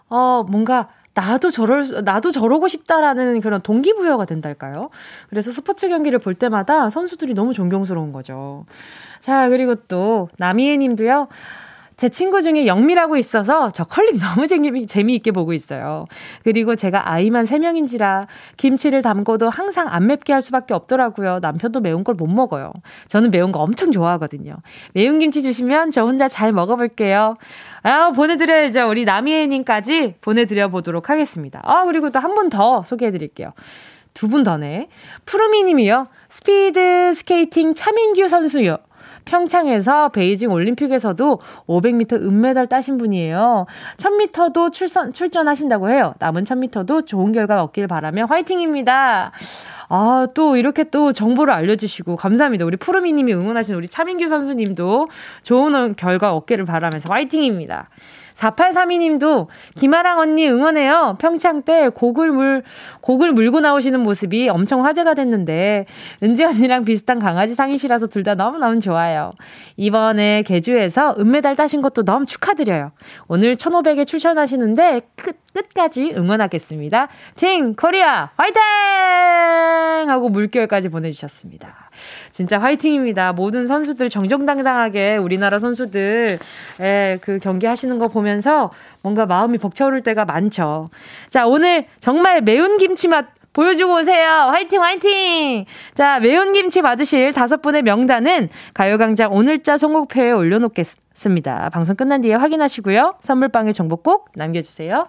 어 뭔가 나도 저럴 나도 저러고 싶다라는 그런 동기부여가 된달까요? 그래서 스포츠 경기를 볼 때마다 선수들이 너무 존경스러운 거죠. 자, 그리고 또 남이애 님도요. 제 친구 중에 영미라고 있어서 저 컬링 <laughs> 너무 재미, 재미있게 보고 있어요. 그리고 제가 아이만 3명인지라 김치를 담궈도 항상 안 맵게 할 수밖에 없더라고요. 남편도 매운 걸 못 먹어요. 저는 매운 거 엄청 좋아하거든요. 매운 김치 주시면 저 혼자 잘 먹어볼게요. 아, 보내드려야죠. 우리 남이애님까지 보내드려 보도록 하겠습니다. 아, 그리고 또 한 분 더 소개해드릴게요. 두 분 더네. 푸르미 님이요. 스피드 스케이팅 차민규 선수요. 평창에서 베이징 올림픽에서도 500m 은메달 따신 분이에요. 1000m도 출선, 출전하신다고 해요. 남은 1000m도 좋은 결과 얻길 바라며 화이팅입니다. 아, 또 이렇게 또 정보를 알려주시고 감사합니다. 우리 푸르미 님이 응원하신 우리 차민규 선수님도 좋은 결과 얻기를 바라면서 화이팅입니다. 4832님도 김아랑 언니 응원해요. 평창 때 곡을 물, 곡을 물고 나오시는 모습이 엄청 화제가 됐는데, 은지 언니랑 비슷한 강아지 상이시라서 둘 다 너무너무 좋아요. 이번에 개주에서 은메달 따신 것도 너무 축하드려요. 오늘 1500에 출전하시는데, 끝, 끝까지 응원하겠습니다. 팀 코리아 화이팅! 하고 물결까지 보내주셨습니다. 진짜 화이팅입니다. 모든 선수들 정정당당하게 우리나라 선수들 그 경기 하시는 거 보면서 뭔가 마음이 벅차오를 때가 많죠. 자, 오늘 정말 매운 김치 맛 보여주고 오세요. 화이팅, 화이팅! 자, 매운 김치 받으실 다섯 분의 명단은 가요광장 오늘자 선곡표에 올려놓겠습니다. 방송 끝난 뒤에 확인하시고요. 선물방에 정보 꼭 남겨주세요.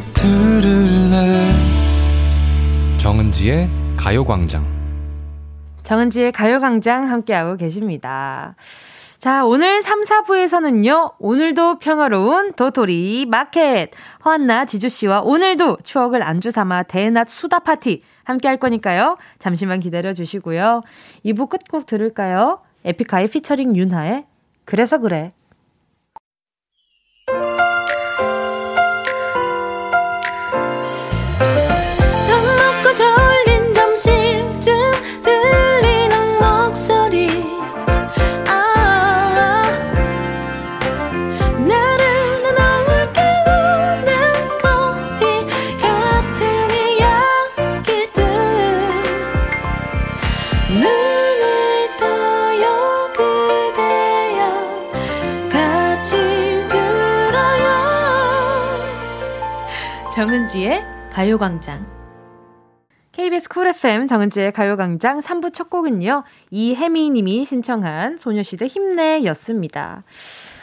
들을래 정은지의 가요광장 정은지의 가요광장 함께하고 계십니다. 자, 오늘 3, 4부에서는요, 오늘도 평화로운 도토리 마켓. 허한나 지주씨와 오늘도 추억을 안주 삼아 대낮 수다 파티 함께 할 거니까요. 잠시만 기다려 주시고요. 2부 끝곡 들을까요? 에픽하이 피처링 윤하의 그래서 그래. 가요광장. KBS 쿨 FM 정은지의 가요광장 3부 첫 곡은요, 이혜미 님이 신청한 소녀시대 힘내 였습니다.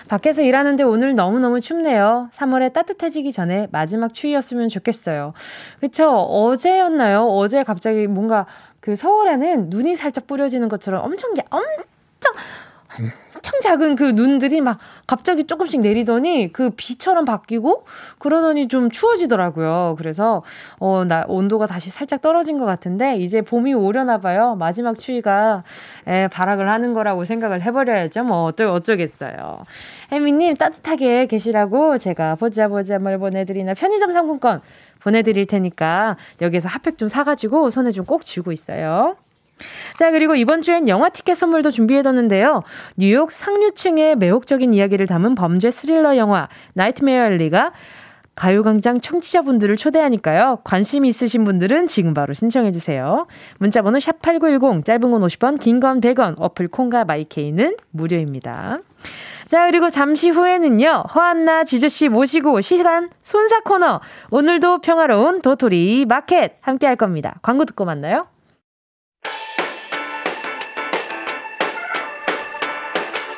밖에서 일하는데 오늘 너무너무 춥네요. 3월에 따뜻해지기 전에 마지막 추위였으면 좋겠어요. 그쵸? 어제였나요? 어제 갑자기 뭔가 그 서울에는 눈이 살짝 뿌려지는 것처럼 엄청, 엄청, 엄청 작은 그 눈들이 막 갑자기 조금씩 내리더니 그 비처럼 바뀌고 그러더니 좀 추워지더라고요. 그래서 어, 나 온도가 다시 살짝 떨어진 것 같은데 이제 봄이 오려나 봐요. 마지막 추위가 에, 발악을 하는 거라고 생각을 해버려야죠. 뭐 어쩌, 어쩌겠어요. 혜미님 따뜻하게 계시라고 제가 보자 보자 뭘 보내드리나 편의점 상품권 보내드릴 테니까 여기서 핫팩 좀 사가지고 손에 좀 꼭 쥐고 있어요. 자, 그리고 이번 주엔 영화 티켓 선물도 준비해뒀는데요. 뉴욕 상류층의 매혹적인 이야기를 담은 범죄 스릴러 영화 Nightmare Alley가 가요광장 청취자분들을 초대하니까요. 관심 있으신 분들은 지금 바로 신청해주세요. 문자번호 샵8910, 짧은 건 50원, 긴 건 100원, 어플 콩과 My K는 무료입니다. 자, 그리고 잠시 후에는요, 허안나 지조씨 모시고 시간 손사 코너, 오늘도 평화로운 도토리 마켓 함께 할 겁니다. 광고 듣고 만나요.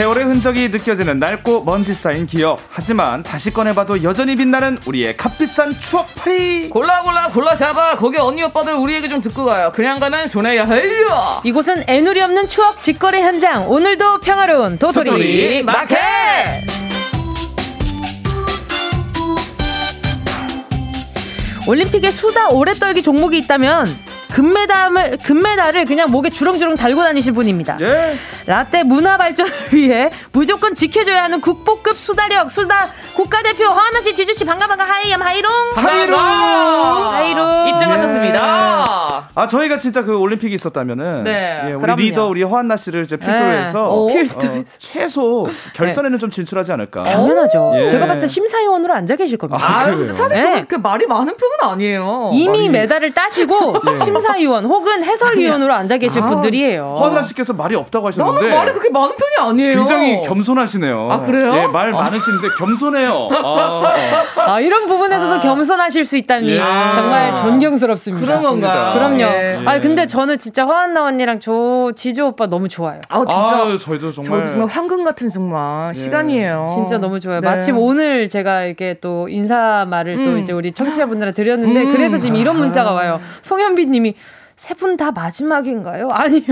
세월의 흔적이 느껴지는 낡고 먼지 쌓인 기억. 하지만 다시 꺼내봐도 여전히 빛나는 우리의 값비싼 추억팔이. 골라 골라 골라 잡아. 거기 언니 오빠들 우리 얘기 좀 듣고 가요. 그냥 가면 손해야 해요. 이곳은 애누리 없는 추억 직거래 현장. 오늘도 평화로운 도토리, 도토리 마켓. 올림픽에 수다 오래 떨기 종목이 있다면 금메달을 금메달을 그냥 목에 주렁주렁 달고 다니실 분입니다. 예. 라떼 문화 발전을 위해 무조건 지켜줘야 하는 국보급 수다력 수다 국가대표 허안나 씨, 지조 씨 반가 반가 하이엠 하이롱 하이롱 하이롱 입장하셨습니다. 아 저희가 진짜 그 올림픽이 있었다면은 네, 예, 우리 그럼요. 리더 우리 허안나 씨를 이제 필두로 네. 해서 어, 어, 최소 결선에는 네. 좀 진출하지 않을까. 당연하죠. 예. 제가 봤을 때 심사위원으로 앉아 계실 겁니다. 아, 아 근데 사실 네. 그 말이 많은 편은 아니에요. 이미 메달을 따시고 예. 심사위원 혹은 해설위원으로 앉아 계실 아, 분들이에요. 허한나 씨께서 말이 없다고 하셨는데 나는 말이 그렇게 많은 편이 아니에요. 굉장히 겸손하시네요. 아 그래요? 예, 말 아. 많으신데 겸손해요. <laughs> 아, 아, 이런 부분에서도 아. 겸손하실 수 있다니 예. 정말 존경스럽습니다. 그런 건가? 그럼요. 예. 아 근데 저는 진짜 허한나 언니랑 조 지조 오빠 너무 좋아요. 아 진짜 아, 저희도 정말 저도 정말 황금 같은 정말 예. 시간이에요. 진짜 너무 좋아요. 네. 마침 오늘 제가 이렇게 또 인사 말을 음. 또 이제 우리 청취자분들한테 드렸는데 음. 그래서 지금 이런 문자가 와요. 송현빈님이 세 분 다 마지막인가요? <laughs> 아니요.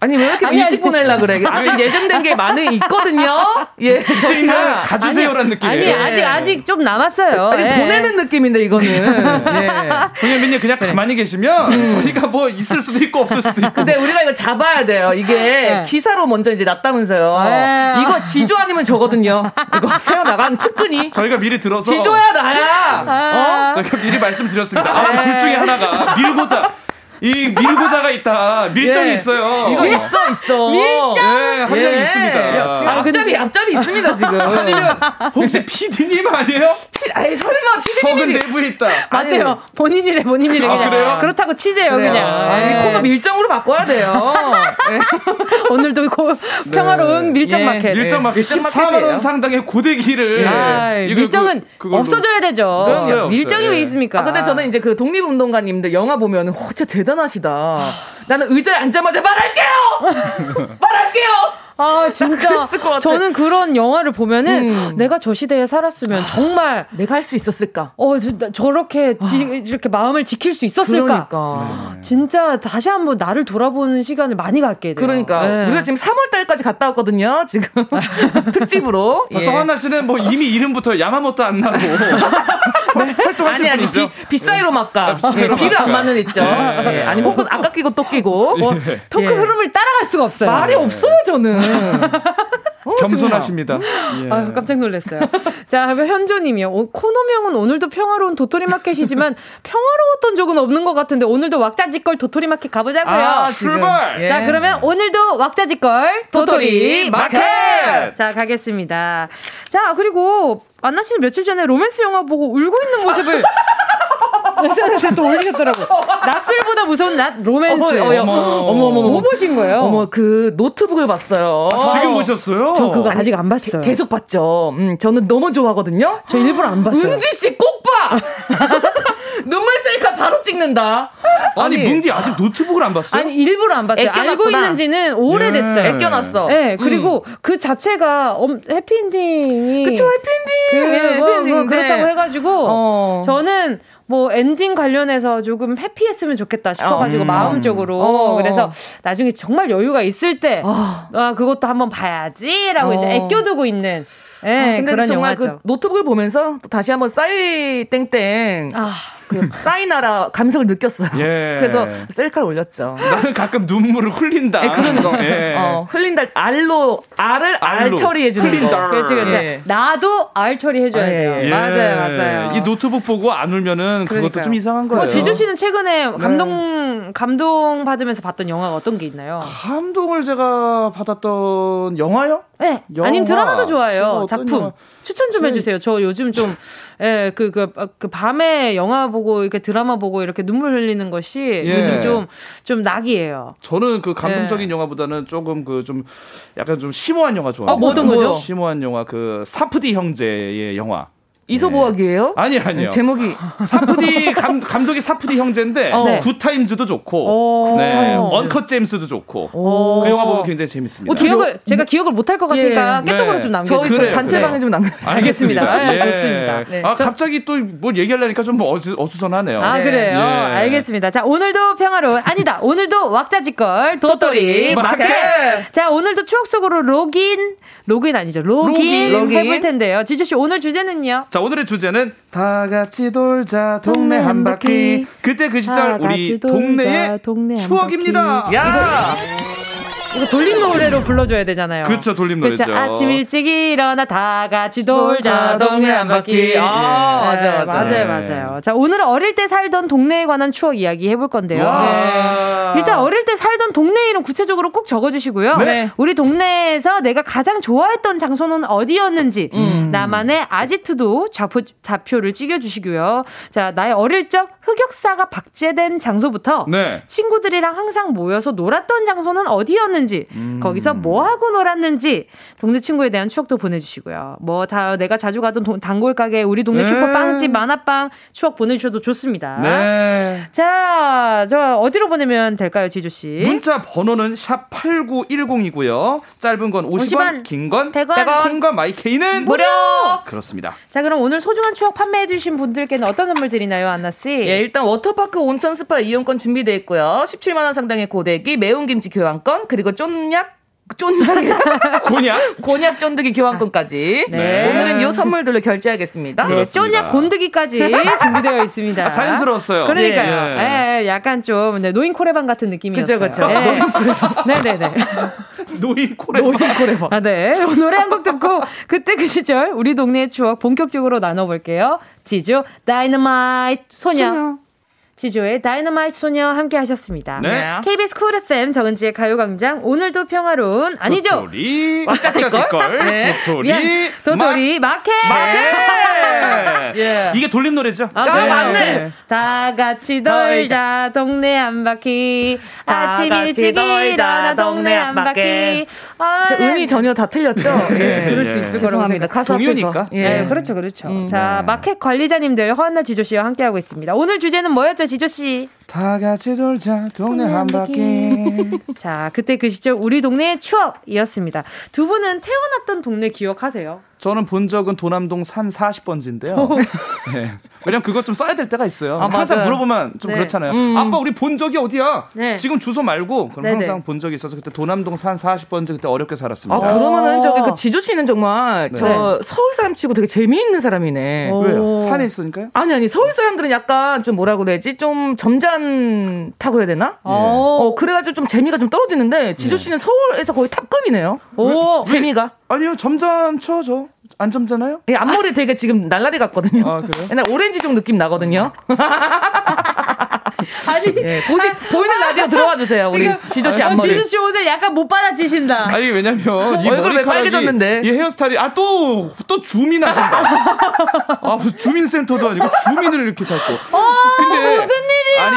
아니 왜 이렇게 아니, 일찍 아니, 보내려 그래? 아직 예정된 게 많이 있거든요. <laughs> 예, 저희가 가주세요라는 느낌. 아니 아직 아직 좀 남았어요. 아니 예. 보내는 느낌인데 이거는. <laughs> 예. 분현민님 그냥 네. 가만히 계시면 음. 저희가 뭐 있을 수도 있고 없을 수도 있고. 근데 우리가 이거 잡아야 돼요. 이게 네. 기사로 먼저 이제 났다면서요. 네. 이거 지조 아니면 저거든요. 이거 새어 나간 측근이. 저희가 미리 들어서. 지조야 나야. 아. 어? 저희가 미리 말씀드렸습니다. 아, 둘 중에 하나가 밀고자. 이 밀고자가 있다. 밀정이 예. 있어요. 이거 있어, 있어. 밀정. 예, 한 예. 있습니다. 야, 지금 아, 앞잡이, 앞잡이 있습니다, 지금. <laughs> 아니면 혹시 피디님 아니에요? 아니, 설마 피디님이 적은 내부에 있다. 맞대요. 본인이래, 본인이래. 아, 그냥. 그래요? 그렇다고 치재요, 그래요. 그냥. 아, 이 예. 코너 밀정으로 바꿔야 돼요. 네. <laughs> 오늘도 고, 평화로운 네. 밀정 마켓. 밀정 마켓 14만 원 상당의 고데기를. 아, 밀정은 그, 없어져야 되죠. 그렇죠. 밀정이 왜 있습니까? 아, 근데 저는 이제 그 독립운동가님들 영화 보면 은 진짜 대단 대단하시다. 나는 의자에 앉자마자 말할게요! <laughs> 말할게요! 아 진짜 <laughs> 저는 그런 영화를 보면은 음. 내가 저 시대에 살았으면 정말 내가 할 수 있었을까? 어 저, 렇게 이렇게 마음을 지킬 수 있었을까? 그러니까 네. 진짜 다시 한번 나를 돌아보는 시간을 많이 갖게 돼요. 그러니까 네. 우리가 지금 3월 달까지 갔다 왔거든요. 지금 <laughs> 특집으로. 벌써 예. 한나 씨는 뭐 이미 이름부터 야마모토 안 나고 네? 활동하시는 아니 아니 비, 비 사이로 막가 아, 네, 비를 안 맞는 있죠. 네. 아니 혹은 아까 끼고 또 끼고 뭐, 토크 예. 흐름을 따라갈 수가 없어요. 말이 없어요 저는. <laughs> 어, 겸손하십니다. 예. 아, 깜짝 놀랐어요. 자, 현조님이요. 코너명은 오늘도 평화로운 도토리 마켓이지만 <laughs> 평화로웠던 적은 없는 것 같은데 오늘도 왁자지껄 도토리 마켓 가보자고요. 아, 출발. 예. 자, 그러면 오늘도 왁자지껄 도토리, 도토리 마켓. 마켓. 자, 가겠습니다. 자, 그리고 안나 씨는 며칠 전에 로맨스 영화 보고 울고 있는 모습을 <laughs> SNS에 또 올리셨더라고. 낮술보다 무서운 낮 로맨스. 어머, 어머, 어머, 어머, 뭐 보신 거예요? 어머, 그 노트북을 봤어요. 아, 지금 보셨어요? 저 그거 아직 안 봤어요. 계속 봤죠. 음, 저는 너무 좋아하거든요. 저 일부러 안 봤어요. 은지 씨 꼭 봐. <laughs> <laughs> 눈물 셀카 바로 찍는다. 아니, 아니 뭉디 아직 노트북을 안 봤어요? 아니 일부러 안 봤어요. 애껴놨구나. 알고 있는지는 오래됐어요. 예. 애껴놨어. 네 그리고 음. 그 자체가 해피엔딩이 그쵸 해피엔딩. 그, 네, 뭐, 해피엔딩 뭐, 그렇다고 해가지고 어. 저는 뭐 엔딩 관련해서 조금 happy했으면 좋겠다 싶어가지고 어. 마음적으로 어. 그래서 나중에 정말 여유가 있을 때 어. 아, 그것도 한번 봐야지라고 이제 어. 애껴두고 있는 예, 아, 근데 그런 정말 그 영화죠. 그 노트북을 보면서 또 다시 한번 싸이 땡땡 아. 그 사인하라 감성을 느꼈어요. 예. 그래서 셀카를 올렸죠. 나는 가끔 눈물을 흘린다. 네, 그런 거. 예. 어, 흘린다. 알로 알을 알 처리해 주는 흘린다. 거. 그렇지, 그렇지. 예. 나도 알 처리해 줘야 아, 돼요. 예. 맞아요, 맞아요. 이 노트북 보고 안 울면은 그러니까요. 그것도 좀 이상한 거예요. 어, 지주 씨는 최근에 네. 감동 네. 감동 받으면서 봤던 영화가 어떤 게 있나요? 감동을 제가 받았던 영화요? 네. 영화. 아니면 드라마도 좋아요. 작품. 영화. 추천 좀 해주세요. 저 요즘 좀, 예, 그, 그, 그, 밤에 영화 보고, 이렇게 드라마 보고, 이렇게 눈물 흘리는 것이 예. 요즘 좀, 좀 낙이에요. 저는 그 감동적인 예. 영화보다는 조금 그, 좀, 약간 좀 심오한 영화 좋아해요. 어, 뭐든 거죠? 심오한 영화, 그, 사프디 형제의 영화. 이소보학이에요? 네. 아니 아니요. 제목이 사프디 감, 감독이 사프디 형제인데 어. 네. 굿타임즈도 좋고 네. 언컷 제임스도 좋고 그 영화 보면 굉장히 재밌습니다. 어, 기억을 제가 기억을 못할 것 같으니까 예. 깨톡으로 네. 좀 남겨 주세요. 저희 그래, 단체방에 그래. 좀 남겨주세요. 알겠습니다. 네, 좋습니다. 네. 아 갑자기 또 뭘 얘기하려니까 좀 어수, 어수선하네요. 아 그래요. 예. 알겠습니다. 자 오늘도 평화로 아니다. 오늘도 왁자지껄 도토리 마켓. 자 오늘도 추억 속으로 로긴 로그인 아니죠. 로긴, 로긴. 해볼 텐데요. 지조 씨 오늘 주제는요? 자 오늘의 주제는 다 같이 돌자 동네 한 바퀴. 그때 그 시절 우리 동네의 동네 추억입니다. 야. 이거 돌림 노래로 불러줘야 되잖아요. 그렇죠, 돌림 노래죠. 그쵸? 아침 일찍 일어나 다 같이 돌자 동네 한 바퀴. 아, 맞아, 네, 맞아. 맞아요, 맞아요. 자, 오늘은 어릴 때 살던 동네에 관한 추억 이야기 해볼 건데요. 네. 일단 어릴 때 살던 동네 이름 구체적으로 꼭 적어주시고요. 네. 우리 동네에서 내가 가장 좋아했던 장소는 어디였는지 음. 나만의 아지트도 좌표, 좌표를 찍어주시고요. 자, 나의 어릴 적 흑역사가 박제된 장소부터 네. 친구들이랑 항상 모여서 놀았던 장소는 어디였는지 했는지, 음. 거기서 뭐 하고 놀았는지, 동네 친구에 대한 추억도 보내주시고요. 뭐 다 내가 자주 가던 도, 단골 가게, 우리 동네 네. 슈퍼빵집, 만화빵 추억 보내주셔도 좋습니다. 네. 자, 저 어디로 보내면 될까요, 지주 씨? 문자 번호는 샵 #8910이고요. 짧은 건 50원, 50원 긴건 100원, 100원. 콩과 마이케이는 무료. 그렇습니다. 자, 그럼 오늘 소중한 추억 판매해주신 분들께는 어떤 선물 드리나요, 안나 씨? 예, 일단 워터파크 온천 스파 이용권 준비되어 있고요. 17만 원 상당의 고데기, 매운 김치 교환권, 그리고 그리고 쫀약 쫀약 <laughs> 곤약 곤약 쫀득이 교환권까지 네. 오늘은 이 선물들로 결제하겠습니다. 네, 쫀약 곤득이까지 준비되어 있습니다. 아, 자연스러웠어요. 그러니까요. 네. 네, 약간 좀 네, 노인 코레방 같은 느낌이었어요. 그렇죠, 그렇죠. 네. 네네 네. <laughs> 노인 코레방. 노인 코레방. 아, 네. 노래 한 곡 듣고 그때 그 시절 우리 동네의 추억 본격적으로 나눠볼게요. 지조 다이너마이트 소녀. 소녀. 지조의 다이너마이트 소녀 함께 하셨습니다. 네. KBS Cool FM 정은지의 가요광장 오늘도 평화로운 아니죠? 도토리 왁자지껄 네. 도토리 도토리 마 켓 마켓 예. 이게 돌림 노래죠? 아, 네. 맞네. 네. 다 같이 놀자 동네 한 바퀴 아침 일찍 일어나 동네 한 바퀴 아, 네. 음이 전혀 다 틀렸죠? 예. 그럴 수 있을 거라고 합니다. 가사 동요니까. 예. 네, 그렇죠, 그렇죠. 음, 자 네. 마켓 관리자님들 허한나 지조 씨와 함께 하고 있습니다. 오늘 주제는 뭐였죠? 지조 씨. 다 같이 돌자 동네 한 바퀴. <laughs> 자, 그때 그 시절 우리 동네의 추억이었습니다. 두 분은 태어났던 동네 기억하세요? 저는 본 적은 도남동 산 40번지인데요. 네. 왜냐면 그것 좀 써야 될 때가 있어요. 아, 항상 물어보면 좀 네. 그렇잖아요. 음. 아빠 우리 본 적이 어디야? 네. 지금 주소 말고 그럼 네네. 항상 본 적이 있어서 그때 도남동 산 40번지 그때 어렵게 살았습니다. 아, 그러면은 저기 그 지조 씨는 정말 네. 저 서울 사람 치고 되게 재미있는 사람이네. 왜요? 산에 있으니까요? 아니 아니 서울 사람들은 약간 좀 뭐라고 그래야지 좀 점잖다고 해야 되나? 네. 어 그래가지고 좀 재미가 좀 떨어지는데 지조 네. 씨는 서울에서 거의 탑급이네요. 오 재미가? 아니요 점잖죠 저. 안 점잖아요? 예, 앞머리 되게 지금 날라리 같거든요. 아, 그래요? 옛날 오렌지종 느낌 나거든요. <laughs> 아니, 예, <laughs> 보시, 아, 보이는 라디오 들어와 주세요. 우리 지조 씨 아, 앞머리. 지조 씨 오늘 약간 못 받아치신다. 아니, 왜냐면 이 얼굴 왜 빨개졌는데? 이 헤어스타일이 아, 또, 또 주민 하신다. 아, 주민센터도 아니고 주민을 이렇게 잡고. 어, 근데 무슨 일이야? 아니,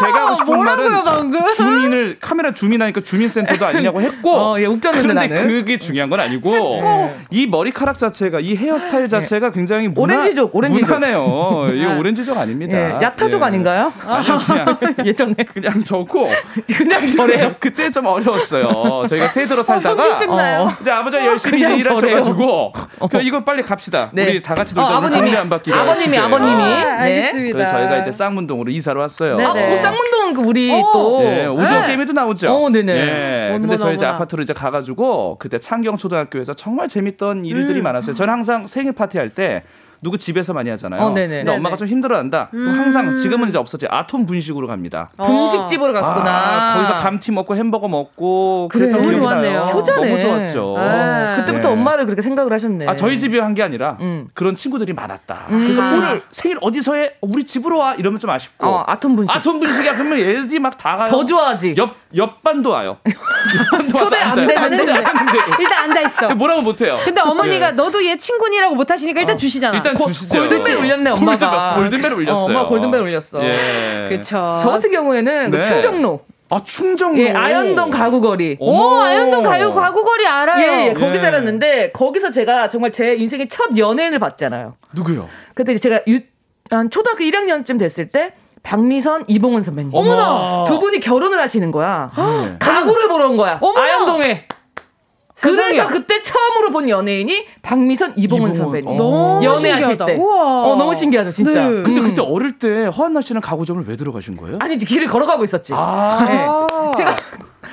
제가 하고 싶은 말은 방금? 주민을 카메라 주민하니까 주민센터도 아니냐고 했고 어, 예, 그런데 나는. 그게 중요한 건 아니고 이 머리카락 자체가 이 헤어스타일 자체가 굉장히 오렌지족 오렌지족 무난해요. 이 오렌지족 아닙니다. 예, 야타족 예. 아닌가요? 아니요 그냥 <laughs> 예전에 그냥 저고 <laughs> 그냥 저래요. 그때 좀 어려웠어요. 저희가 세대로 살다가 어, 이제 아버지 가 열심히 일하셔가지고 그 이거 빨리 갑시다. 네. 우리 다 같이 놀자. 어, 아버님이 안 받기로 아버님이 아버님이 아, 네. 알겠습니다. 그래서 저희가 이제 쌍문동으로 이사를 왔어요. 아, 네네. 어, 쌍문동 그 우리 어. 또 네, 오징어 네. 게임에도 나오죠. 어, 네네. 예, 근데 저희 이제. 아파트로 이제 가가지고 그때 창경 초등학교에서 정말 재밌던 일들이 많았어요. 저는 항상 생일 파티 할때 누구 집에서 많이 하잖아요. 어, 네네. 근데 엄마가 좀 힘들어한다. 그럼 항상 지금은 이제 없었지. 아톰 분식으로 갑니다. 분식집으로 갔구나. 아, 거기서 감튀 먹고 햄버거 먹고 그래, 그랬던 너무 기억이 좋았네요. 나요. 효자네. 너무 좋았죠. 아. 그때부터 네. 엄마를 그렇게 생각을 하셨네. 아 저희 집이 한 게 아니라 음. 그런 친구들이 많았다. 그래서 아. 오늘 생일 어디서 해? 우리 집으로 와 이러면 좀 아쉽고. 어, 아톰 분식. 아톰 분식이야 그러면 애들이 막 다 가요. 더 좋아하지. 옆 옆반도 와요. <laughs> 옆반도 초대 안 돼요. 일단 앉아 있어. 뭐라고 못해요. 근데 어머니가 예. 너도 얘 친구니라고 못 하시니까 일단 주시잖아. 일단 고- 주시죠. 골든벨 울렸네, 엄마가. 골든벨, 골든벨 울렸어요. 어, 엄마가 골든벨 울렸어. 예. 그렇죠. 저 같은 경우에는 그 네. 충정로. 아 충정로. 예, 아현동 가구거리. 어머. 오, 아현동 가요 가구거리 알아요. 예, 예, 거기 예. 살았는데 거기서 제가 정말 제 인생의 첫 연예인을 봤잖아요. 누구요? 그때 이제 제가 유, 한 초등학교 1학년쯤 됐을 때 박미선, 이봉은 선배님. 어머나. 두 분이 결혼을 하시는 거야. 네. 가구를 보러 온 거야. 어머나. 아현동에. 그래서 세상에. 그때 처음으로 본 연예인이 박미선, 이봉은 이봉은. 선배님. 어. 너무 연애하실 신기하다. 때. 우와. 어, 너무 신기하죠, 진짜. 네. 근데 음. 그때 어릴 때 허한나 씨는 가구점을 왜 들어가신 거예요? 아니지, 길을 걸어가고 있었지. 아. 네. 제가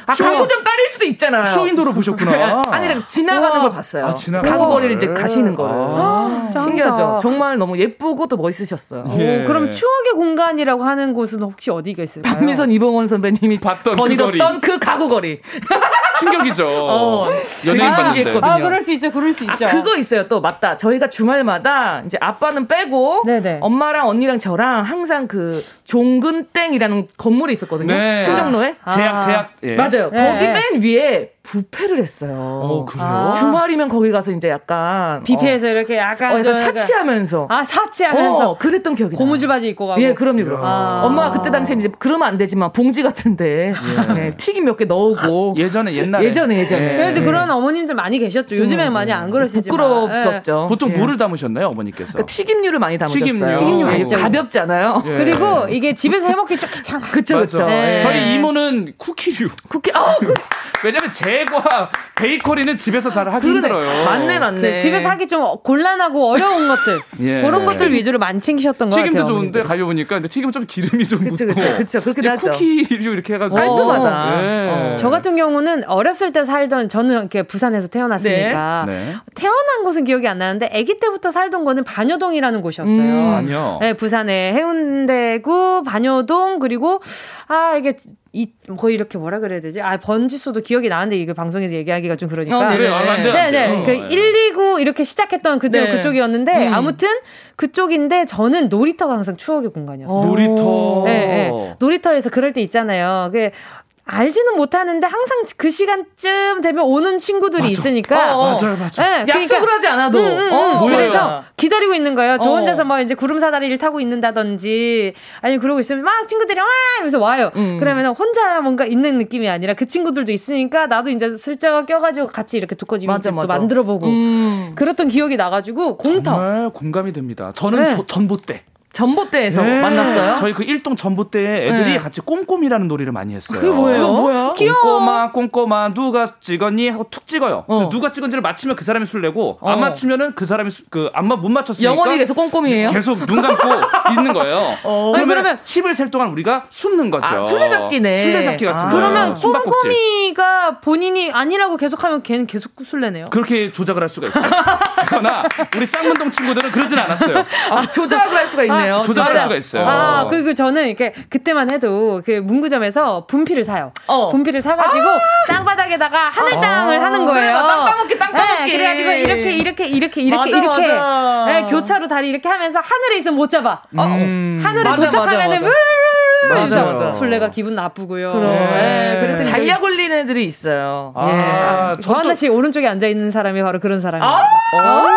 아, 쇼- 가구점 딸일 수도 있잖아요. 쇼윈도로 보셨구나. <laughs> 아니, 지나가는 우와. 걸 봤어요. 아, 지나가는 가구거리를 걸. 이제 가시는 거를. 아. 짱이다. 신기하죠. 정말 너무 예쁘고 또 멋있으셨어요. 오, 예. 그럼 추억의 공간이라고 하는 곳은 혹시 어디가 있을까요? 박미선 이봉원 선배님이 봤던 그 거니뒀던 그 가구거리. 충격이죠. <laughs> 어, 연예인 봤는데. 신기했거든요. 아, 그럴 수 있죠. 그럴 수 아, 있죠. 그거 있어요. 또 맞다. 저희가 주말마다 이제 아빠는 빼고 네네. 엄마랑 언니랑 저랑 항상 그 종근땡이라는 건물이 있었거든요. 네. 충정로에. 제약 아. 제약. 예. 맞아요. 네. 거기 맨 위에 부페를 했어요. 어 그래요? 아. 주말이면 거기 가서 이제 약간 뷔페에서 이렇게 약간 어, 약간 사치하면서 아 사치하면서 어, 그랬던 기억이 나요. 고무줄 바지 입고 가고 예, 그럼요, 그럼. 아. 엄마가 그때 당시에 이제 그러면 안 되지만 봉지 같은데 예, 튀김 몇 개 넣고 <laughs> 예전에 옛날에 예전에, 예전에. 그래서 예. 그런 어머님들 많이 계셨죠. 요즘엔 많이 안 그러시지만 부끄럽었죠. 보통 예. 뭐를 담으셨나요 어머니께서? 그러니까 튀김류를 많이 담으셨어요. 튀김류. 튀김류 예, 맛있죠. 가볍잖아요. 예. 그리고 이게 집에서 해먹기 좀 귀찮아. 그쵸. 그쵸. 네. 예. 저희 이모는 쿠키류. 쿠키, 아, 그, 왜냐면 제과 베이커리는 집에서 잘 하기 그러네. 힘들어요. 맞네, 맞네. 그 집에서 하기 좀 곤란하고 어려운 것들 <laughs> 예. 그런 것들 위주로 많이 챙기셨던 것 튀김도 같아요. 좋은데 어머님들. 가려 보니까 근데 튀김은 좀 기름이 좀 그쵸, 묻고. 그쵸, 그쵸. 그렇긴 이제 하죠. 쿠키류 이렇게 해가지고. 깔끔하다. 예. 어. 저 같은 경우는 어렸을 때 살던 저는 이렇게 부산에서 태어났으니까 네. 태어난 곳은 기억이 안 나는데 아기 때부터 살던 거는 반여동이라는 곳이었어요. 음. 아니요. 네, 부산의 해운대구 반여동 그리고 아 이게 이 거의 이렇게 뭐라 그래야 되지? 아 번지수도 기억이 나는데 이거 방송에서 얘기하기가 좀 그러니까. 어, 네 네. 네, 돼요. 네. 그 예. 129 이렇게 시작했던 그쪽 네. 그쪽이었는데 음. 아무튼 그쪽인데 저는 놀이터가 항상 추억의 공간이었어요. 놀이터. 네, 네. 놀이터에서 그럴 때 있잖아요. 그 알지는 못하는데 항상 그 시간쯤 되면 오는 친구들이 맞아. 있으니까. 어, 어. 맞아요, 맞아요. 네, 그러니까 약속을 하지 않아도. 음, 음, 음. 어. 그래서 기다리고 있는 거예요. 저 어. 혼자서 뭐 이제 구름 사다리를 타고 있는다든지 아니 그러고 있으면 막 친구들이 와 하면서 와요. 음. 그러면 혼자 뭔가 있는 느낌이 아니라 그 친구들도 있으니까 나도 이제 슬쩍 껴가지고 같이 이렇게 맞아, 또 맞아. 만들어보고 음. 그랬던 기억이 나가지고 공터. 정말 공감이 됩니다. 저는 네. 저- 전봇대. 전봇대에서 네. 만났어요? 저희 그 일동 전봇대에 애들이 네. 같이 꼼꼼이라는 놀이를 많이 했어요. 그게 뭐예요? 뭐야? 꼼꼼아, 꼼꼼아, 누가 찍었니? 하고 툭 찍어요. 어. 누가 찍은지를 맞히면 그 사람이 술 내고, 어. 안 맞추면은 그 사람이 수, 그, 안, 맞- 못 맞췄으니까. 영원히 계속 꼼꼼이에요? 계속 눈 감고 <laughs> 있는 거예요. 어. 그러면 그러면- 10을 셀 동안 우리가 숨는 거죠. 아, 술래잡기네. 술래잡기 같은 아. 거. 그러면. 꼼꼼이가 본인이 아니라고 계속하면 걔는 계속 술래네요. 그렇게 조작을 할 수가 있죠. <laughs> 그러나 우리 쌍문동 친구들은 그러진 않았어요. 아, 조작을 할 수가 있네 요. 조작할 진짜. 수가 있어요. 아, 그리고 저는 이렇게 그때만 해도 그 문구점에서 분필을 사요. 어. 분필을 사가지고 땅바닥에다가 하늘 땅을 아. 하는 거예요. 땅 따먹기, 땅 따먹기. 네, 그래가지고 이렇게 이렇게 이렇게 이렇게 맞아, 이렇게 맞아. 네, 교차로 다리 이렇게 하면서 하늘에 있으면 못 잡아. 어, 음. 하늘에 맞아, 도착하면은 맞아, 맞아. 술래가 기분 나쁘고요. 그럼. 네, 그랬더니 잘약 올리는 애들이 있어요. 아, 예. 전 또- 조한나 씨 오른쪽에 앉아 있는 사람이 바로 그런 사람이에요. 아!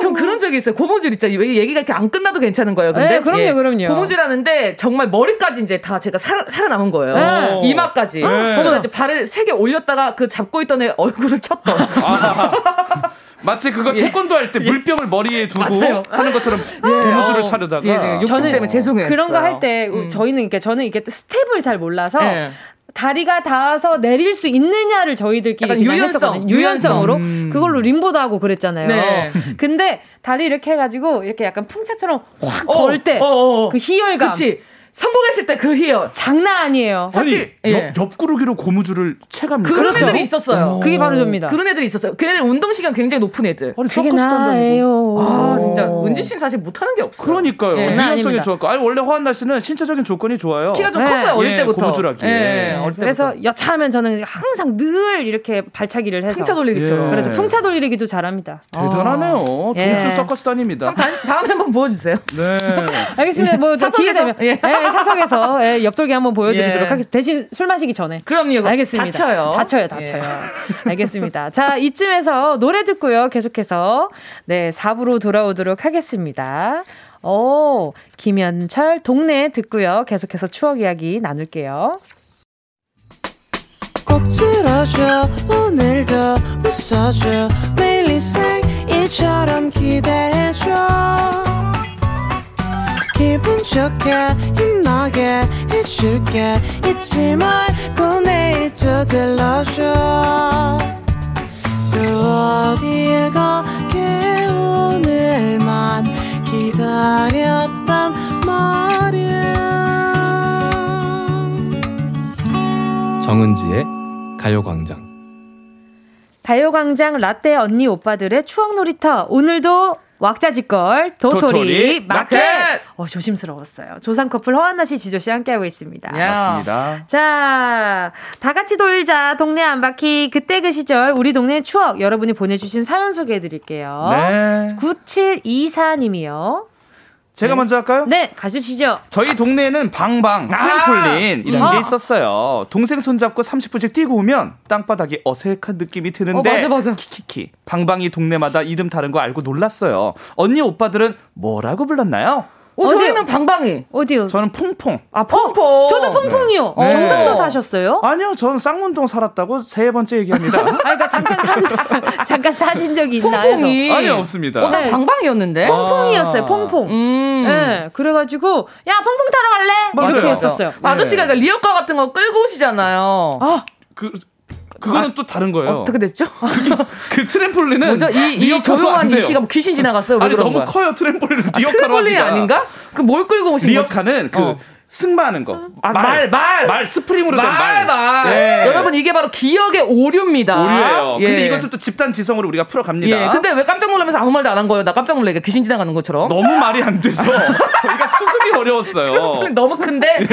전 그런 적 적이 있어요. 고무줄 있죠. 얘기가 이렇게 안 끝나도 괜찮은 거예요. 근데 네, 그럼요, 예. 그럼요. 고무줄 하는데 정말 머리까지 이제 다 제가 살아, 살아남은 거예요. 네. 이마까지. 네. 그러고 이제 발을 세개 올렸다가 그 잡고 있던 애 얼굴을 쳤던. 아. <laughs> 마치 그거 예. 태권도 할 때 물병을 머리에 두고 맞아요. 하는 것처럼 <laughs> 예. 고무줄을 어. 차르다가 예, 예. 저는 때문에 죄송해요. 그런 거 할때 음. 저희는 이렇게 저는 이게 스텝을 잘 몰라서 예. 다리가 닿아서 내릴 수 있느냐를 저희들끼리 유연성, 유연성으로 음. 그걸로 림보도 하고 그랬잖아요. 네. 근데 다리 이렇게 해가지고 이렇게 약간 풍차처럼 확 걸 때그 어, 어, 어. 희열감. 그치. 성공했을 때그 희열 장난 아니에요. 사실 아니, 예. 옆, 구르기로 고무줄을 체갑니까? 그런 그렇죠? 애들이 있었어요. 그게 바로 접니다. 그런 애들이 있었어요. 그 애들 운동시간 굉장히 높은 애들. 아니, 그게 나예요. 아 진짜 은지 씨는 사실 못하는 게 없어요. 그러니까요. 예. 유연성이 좋았고, 아니 원래 허한나 씨는 신체적인 조건이 좋아요. 키가 좀 네. 컸어요 어릴 예, 때부터. 고무줄하기. 예. 네. 그래서 여차하면 저는 항상 늘 이렇게 발차기를 해서 풍차 돌리기처럼. 예. 그래서 풍차 돌리기도 잘합니다. 대단하네요. 빈출 서커스 다닙니다. 다음에 한번 보여주세요. 네. 알겠습니다. 뭐 기회 되면 사석에서 네, 옆돌기 한번 보여드리도록 예. 하겠습니다. 대신 술 마시기 전에. 그럼요. 알겠습니다. 다쳐요. 다쳐요, 다쳐요. 예. 알겠습니다. 자, 이쯤에서 노래 듣고요. 계속해서 네, 4부로 돌아오도록 하겠습니다. 오, 김현철 동네 듣고요. 계속해서 추억 이야기 나눌게요. 꼭 들어줘 오늘도 웃어줘 매일 일처럼 기대해줘 기분 좋게 힘나게 해줄게. 잊지 말고 내일 또 들러줘. 또 어딜 가게 오늘만 기다렸단 말이야. 정은지의 가요광장. 가요광장 라떼 언니 오빠들의 추억 놀이터. 오늘도 왁자지껄 도토리, 도토리 마켓. 마켓. 어, 조심스러웠어요. 조상 커플 허한나 씨, 지조 씨 함께하고 있습니다. 야. 맞습니다. 자, 다 같이 돌자 동네 안 바퀴 그때 그 시절 우리 동네 추억 여러분이 보내주신 사연 소개해드릴게요. 네. 9724님이요. 제가 네. 먼저 할까요? 네, 가주시죠. 저희 동네에는 방방, 트램폴린 아~ 이런 음. 게 있었어요. 동생 손잡고 30분씩 뛰고 오면 땅바닥이 어색한 느낌이 드는데 어, 맞아, 맞아. 키키키. 방방이 동네마다 이름 다른 거 알고 놀랐어요. 언니 오빠들은 뭐라고 불렀나요? 어, 저희는 방방이. 어디요? 저는 퐁퐁. 아, 퐁퐁. 어, 저도 퐁퐁이요. 네. 경상도 사셨어요? 아니요, 저는 쌍문동 살았다고 세 번째 얘기합니다. <laughs> 아, 그러니까 잠깐 사, <laughs> 잠깐 사신 적이 있나요? 퐁퐁이. 아니요, 없습니다. 어, 난 네. 방방이었는데. 퐁퐁이었어요, 퐁퐁. 음. 네, 그래가지고, 야, 퐁퐁 타러 갈래? 맞아요. 이렇게 했었어요. 네. 아저씨가 그러니까 리어카 같은 거 끌고 오시잖아요. 아, 그, 그거는 아, 또 다른 거예요. 어떻게 됐죠? 그 트램폴린은 뭐죠? 이, 이 조용한 이 씨가 뭐 귀신 지나갔어요? 아니 너무 거야? 커요 트램폴린은 아, 트램폴린이 아닌가? 그 뭘 끌고 오신 거죠? 리어카는 그 어. 승마하는 거. 아, 말, 말. 말, 스프링으로 된 말. 말, 말. 예. 여러분, 이게 바로 기억의 오류입니다. 오류예요. 예. 근데 이것을 또 집단 지성으로 우리가 풀어갑니다. 예. 근데 왜 깜짝 놀라면서 아무 말도 안 한 거예요? 나 깜짝 놀래. 귀신 지나가는 것처럼. 너무 말이 안 돼서 <laughs> 저희가 수습이 어려웠어요. 너무 큰데? 예.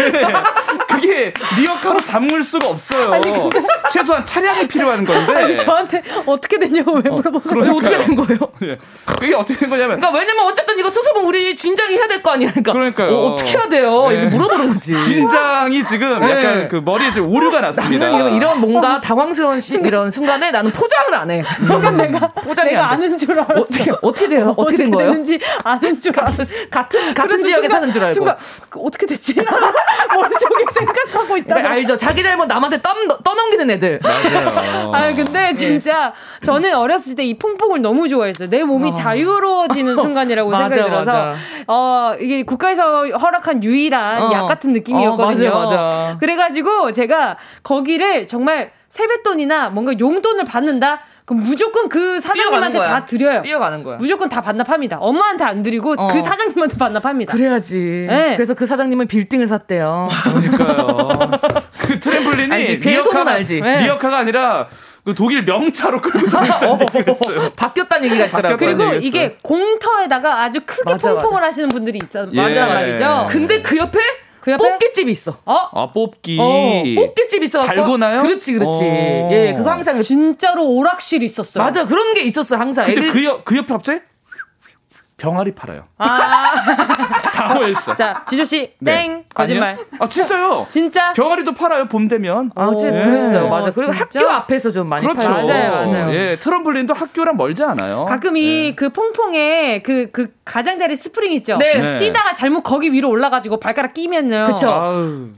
그게 리어카로 담을 수가 없어요. 아니, 근데... 최소한 차량이 필요한 건데. 아니, 저한테 어떻게 됐냐고 왜 물어본 거예요? 어떻게 된 거예요? 예. 그게 어떻게 된 거냐면. 그러니까 왜냐면 어쨌든 이거 수습은 우리 진작에 해야 될 거 아니야. 그러니까. 그러니까요. 어, 떻게 해야 돼요? 예. 이렇게 물어보는 거지. 긴장이 지금 네. 약간 그 머리에 좀 오류가 났습니다. 나는 이런 뭔가 당황스러운 시, 이런 순간에 나는 포장을 안 해. 순간 내가 포장이 내가 아는 줄 알았어. 어떻게 어떻게 돼요? 어떻게, 어떻게 된 거예요? 되는지 아는 줄 같은 같은 같은 지역에 순간, 사는 줄 알고. 순간 그 어떻게 됐지? <laughs> 머릿속에 생각하고 있다. 그러니까 알죠. 자기 잘못 남한테 떠, 떠넘기는 애들. 맞아요. 아 근데 진짜 저는 어렸을 때 이 퐁퐁을 너무 좋아했어요. 내 몸이 어. 자유로워지는 순간이라고 <laughs> 생각이 들어서 맞아. 어 이게 국가에서 허락한 유일한 어. 약 같은 느낌이었거든요. 어, 맞아, 맞아. 그래가지고 제가 거기를 정말 세뱃돈이나 뭔가 용돈을 받는다. 그럼 무조건 그 사장님한테 다 드려요. 뛰어가는 거야. 무조건 다 반납합니다. 엄마한테 안 드리고 어. 그 사장님한테 반납합니다. 그래야지. 네. 그래서 그 사장님은 빌딩을 샀대요. 그러니까요. <laughs> 그 트램블린이 알지. 리어카가, 알지. 네. 리어카가 아니라 그 독일 명차로 끌고 다녔다는 <laughs> 어, 얘기가 바뀌었다는 얘기가 있더라고요. 그리고 이게 공터에다가 아주 크게 맞아, 퐁퐁을 맞아. 하시는 분들이 있단 예. 말이죠. 근데 그 옆에 그 옆에 뽑기집이 있어. 어? 아 뽑기. 어, 뽑기집 있어. 달고나요? 그렇지, 그렇지. 어. 예, 그거 항상 진짜로 오락실 있었어요. 맞아, 그런 게 있었어 항상. 근데 그, 옆, 그 옆에 갑자기 병아리 팔아요. 아. <laughs> 좋아했어. 자, 지조 씨, 네. 땡. 거짓말. 아니요? 아, 진짜요? 진짜? 병아리도 팔아요, 봄 되면. 아, 네. 그랬어요. 맞아. 그리고 진짜? 학교 앞에서 좀 많이 그렇죠. 팔아요. 맞아요, 맞아요. 예, 트램펄린도 학교랑 멀지 않아요. 가끔 이그 네. 퐁퐁에 그, 그 가장자리 스프링 있죠? 네. 네. 뛰다가 잘못 거기 위로 올라가지고 발가락 끼면요. 그쵸. 아우.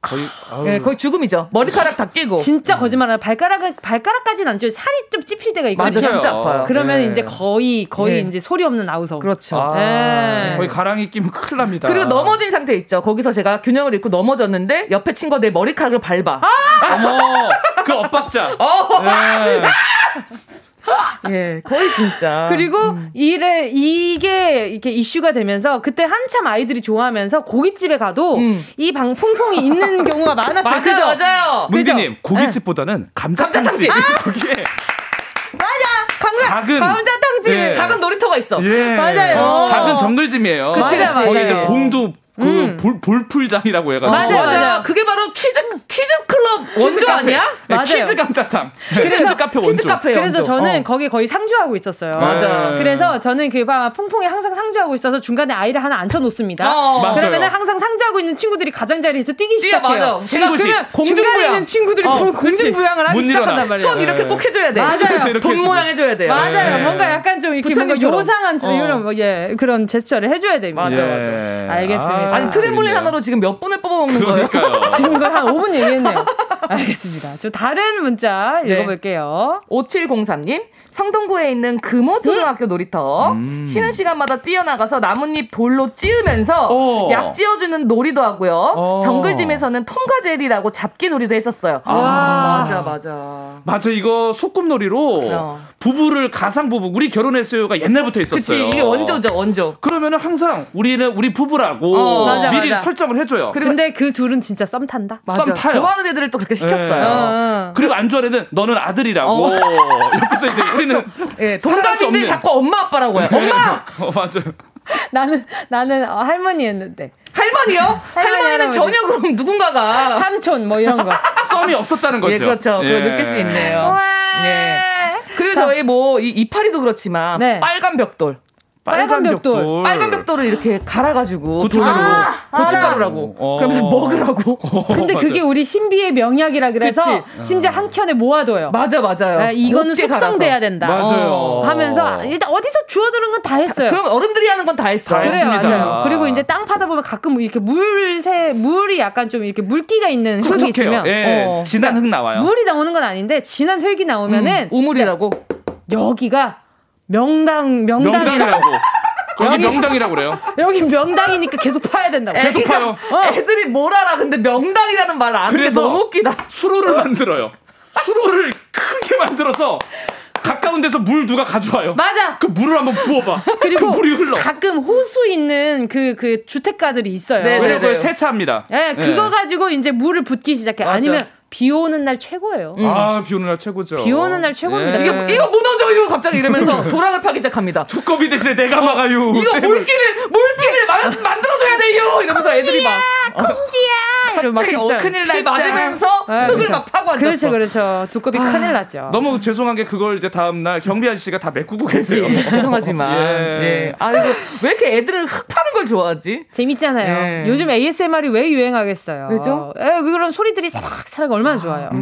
거의 네, 거의 죽음이죠. 머리카락 다 끼고. 진짜 거짓말하요 발가락은 발가락까지는 안 쪄요. 살이 좀 찝힐 때가 있거든요. 맞아, 진짜 아파요. 그러면 네. 이제 거의 거의 네. 이제 소리 없는 아우성. 그렇죠. 아, 네. 거의 가랑이 끼면 큰일 납니다. 그리고 넘어진 상태 있죠. 거기서 제가 균형을 잃고 넘어졌는데 옆에 친구가 내 머리카락을 밟아. 아! 어머, 그 엇박자. 어. 네. <laughs> 예, 거의 진짜. 그리고 음. 이래 이게 이렇게 이슈가 되면서 그때 한참 아이들이 좋아하면서 고깃집에 가도 음. 이 방풍풍이 있는 <laughs> 경우가 많았어요. 맞아요, 그죠? 맞아요. 문디님 고깃집보다는 네. 감자탕집. <laughs> 거기에 맞아. 감자, 작은 감자탕집. 예. 작은 놀이터가 있어. 예. 맞아요. 작은 정글짐이에요. 그치, 그치. 거기 이제 공도 그 음. 볼, 볼풀장이라고 해가지고. 맞아 맞아 그게 바로 퀴즈 퀴즈 클럽 원조. 아니야? 네, 맞아요. 퀴즈 감자탕. <laughs> 퀴즈 카페 원조. 퀴즈 카페 그래서 저는 어. 거기 거의 상주하고 있었어요. 맞아 그래서 저는 그막 퐁퐁에 항상 상주하고 있어서 중간에 아이를 하나 앉혀 놓습니다. 어. 그러면은 항상 상주하고 있는 친구들이 가장자리에서 뛰기 시작해요. 맞아. 제가 그러면 중간에 있는 친구들이 어, 공중부양을 하기 시작한단 말이에요. 손 이렇게 꼭 해줘야 돼 맞아요. <laughs> 돈 모양 해줘야 돼요. 맞아요. 네. 뭔가 약간 좀 이렇게 뭔가 요상한 어. 이런 뭐, 예 그런 제스처를 해줘야 됩니다. 맞아 맞아. 알겠습니다 아니 트램블린 하나 하나로 지금 몇 분을 뽑아먹는 거예요? <laughs> 지금 거의 한 5분 얘기했네요. <laughs> 알겠습니다. 저 다른 문자 네. 읽어볼게요. 5703님. 성동구에 있는 금호초등학교 음? 놀이터 음. 쉬는 시간마다 뛰어나가서 나뭇잎 돌로 찌으면서 오. 약 찌어주는 놀이도 하고요. 오. 정글짐에서는 통과젤이라고 잡기 놀이도 했었어요. 아. 맞아 맞아. 맞아 이거 소꿉놀이로 어. 부부를 가상 부부 우리 결혼했어요가 옛날부터 있었어요. 그치 이게 원조죠 원조. 그러면은 항상 우리는 우리 부부라고 어. 맞아, 미리 맞아. 설정을 해줘요. 근데 그 둘은 진짜 썸 탄다. 맞아. 썸 타요. 좋아하는 애들을 또 그렇게 시켰어요. 네. 그리고 안 좋아하는 애는 너는 아들이라고 어. 옆에서 이제 우리 는 예, 동갑인데 자꾸 엄마 아빠라고 해요. 엄마. 어 맞아요. 나는 나는 어, 할머니였는데. 할머니요? 할머니는 전혀 그럼 <laughs> 누군가가 삼촌 뭐 이런 거. 썸이 없었다는 거죠. 예, 그렇죠. 예. 그걸 느낄 수 있네요. 예. 그리고 저희 뭐 이, 이파리도 그렇지만 네. 빨간 벽돌. 빨간 벽돌. 빨간 벽돌을 이렇게 갈아가지고 고춧가루로 아, 고춧가루라고 어. 그러면서 먹으라고. <laughs> 어, 근데 그게 우리 신비의 명약이라 그래서 그치? 심지어 한 켠에 모아둬요. 맞아 맞아요. 네, 이거는 숙성돼야 된다. 맞아요. 어. 하면서 일단 어디서 주워드는 건 다 했어요. 그럼 어른들이 하는 건 다 했어. 다 그래요, 했습니다. 맞아요. 그리고 이제 땅 파다 보면 가끔 이렇게 물새 물이 약간 좀 이렇게 물기가 있는 흙이 있으면 예, 어. 진한 흙 나와요. 물이 나오는 건 아닌데 진한 흙이 나오면은 음, 우물이라고 여기가 명당 명당이라고. <laughs> 여기 명당이라고 그래요. 여기 명당이니까 계속 파야 된다고. 계속 파요. 어. 애들이 뭘 알아? 근데 명당이라는 말을 아는 게 너무 웃기다. 수로를 만들어요. 수로를 크게 만들어서 가까운 데서 물 누가 가져와요. 맞아. 그 물을 한번 부어봐. 그리고 그 물이 흘러. 가끔 호수 있는 그, 그 주택가들이 있어요. 네, 왜냐면 그 세차합니다. 네, 그거 네. 가지고 이제 물을 붓기 시작해. 맞아. 아니면 비 오는 날 최고예요. 음. 아, 비 오는 날 최고죠. 비 오는 날 최고입니다. 예. 이거, 이거 무너져, 이거 갑자기 이러면서 <laughs> 도랑을 파기 시작합니다. 두꺼비 대신에 내가 어, 막아요. 이거 물기를, 물기를 만들어줘야 돼요! 이러면서 애들이 막. 콩지야! 막 어, 큰일 날 맞으면서 네, 흙을 그렇죠. 막 파고 앉았어. 그렇죠, 그렇죠. 두꺼비 아, 큰일 났죠. 너무 죄송한 게 그걸 이제 다음날 경비 아저씨가 다 메꾸고 계세요. <laughs> 죄송하지만. 예. 예. 아, 이거 왜 이렇게 애들은 흙 파는 걸 좋아하지? 재밌잖아요. 예. 요즘 ASMR이 왜 유행하겠어요? 왜죠? 예, 그런 소리들이 사락사락 얼마나 아, 좋아요. 그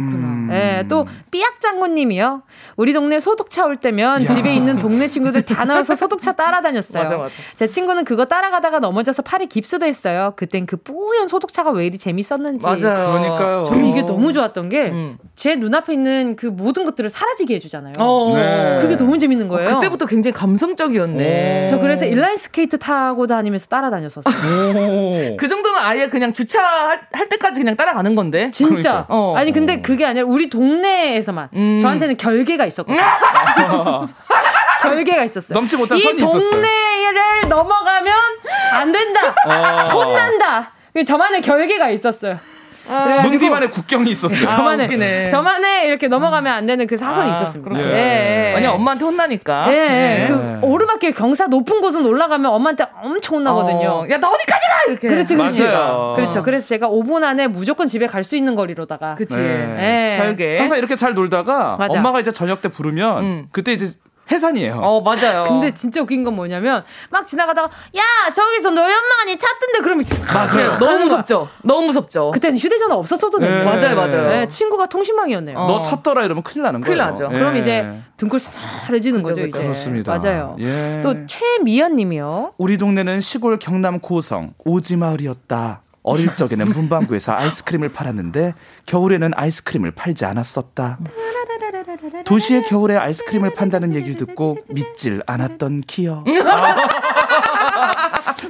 렇구나. 예, 또 삐약 장군님이요. 우리 동네 소독차 올 때면 야. 집에 있는 동네 친구들 다 나와서 소독차 따라다녔어요. 맞아, 맞아. 제 친구는 그거 따라가다가 넘어져서 팔이 깁스도 했어요. 그땐 그 뿌연 소독차가 왜 이리 재밌었는지. 맞아요. 그러니까요. 저는 이게 너무 좋았던 게제 눈앞에 있는 그 모든 것들을 사라지게 해주잖아요. 어. 네. 그게 너무 재밌는 거예요. 어, 그때부터 굉장히 감성적이었네. 오. 저 그래서 인라인 스케이트 타고 다니면서 따라다녔었어요. 그 정도면 아예 그냥 주차할 때까지 그냥 따라가는 건데. 진짜. 그러니까. 어. 아니 근데 그게 아니라 우리 동네에서만 음. 저한테는 결계가 있었거든요. <laughs> 결계가 있었어요. 넘지 못한 선이 있었어요. 이 동네를 넘어가면 안 된다. 어. 혼난다. 저만의 결계가 있었어요. 아, 문디만의 국경이 있었어요. 저만의 아, 저만의 이렇게 넘어가면 안 되는 그 사선이 아, 있었습니다. 예. 예. 아니 엄마한테 혼나니까. 예. 예. 그 오르막길 경사 높은 곳은 올라가면 엄마한테 엄청 혼나거든요. 어. 야너 어디까지 가 이렇게. 그렇지 그렇지. 맞아요. 그렇죠. 그래서 제가 5분 안에 무조건 집에 갈 수 있는 거리로다가. 그렇지. 네. 예. 결계. 항상 이렇게 잘 놀다가 맞아. 엄마가 이제 저녁 때 부르면 음. 그때 이제 해산이에요. 어, 맞아요. 근데 진짜 웃긴 건 뭐냐면 막 지나가다가 야, 저기서 너희 엄마니 찾던데 그러면 맞아요. 너무 무섭죠. 너무 무섭죠. 그때는 휴대 전화 없었어도 네. 맞아요, 맞아요. 네, 친구가 통신망이었네요. 어. 너 찾더라 이러면 큰일 나는 큰일 거예요. 나죠. 예. 그럼 이제 등골 살살해지는 거죠, 그렇죠. 이제. 그렇습니다. 맞아요. 예. 또 최미연 님이요. 우리 동네는 시골 경남 고성 오지마을이었다. 어릴 적에는 문방구에서 아이스크림을 팔았는데 겨울에는 아이스크림을 팔지 않았었다. 도시의 겨울에 아이스크림을 판다는 얘기를 듣고 믿질 않았던 키어. <laughs>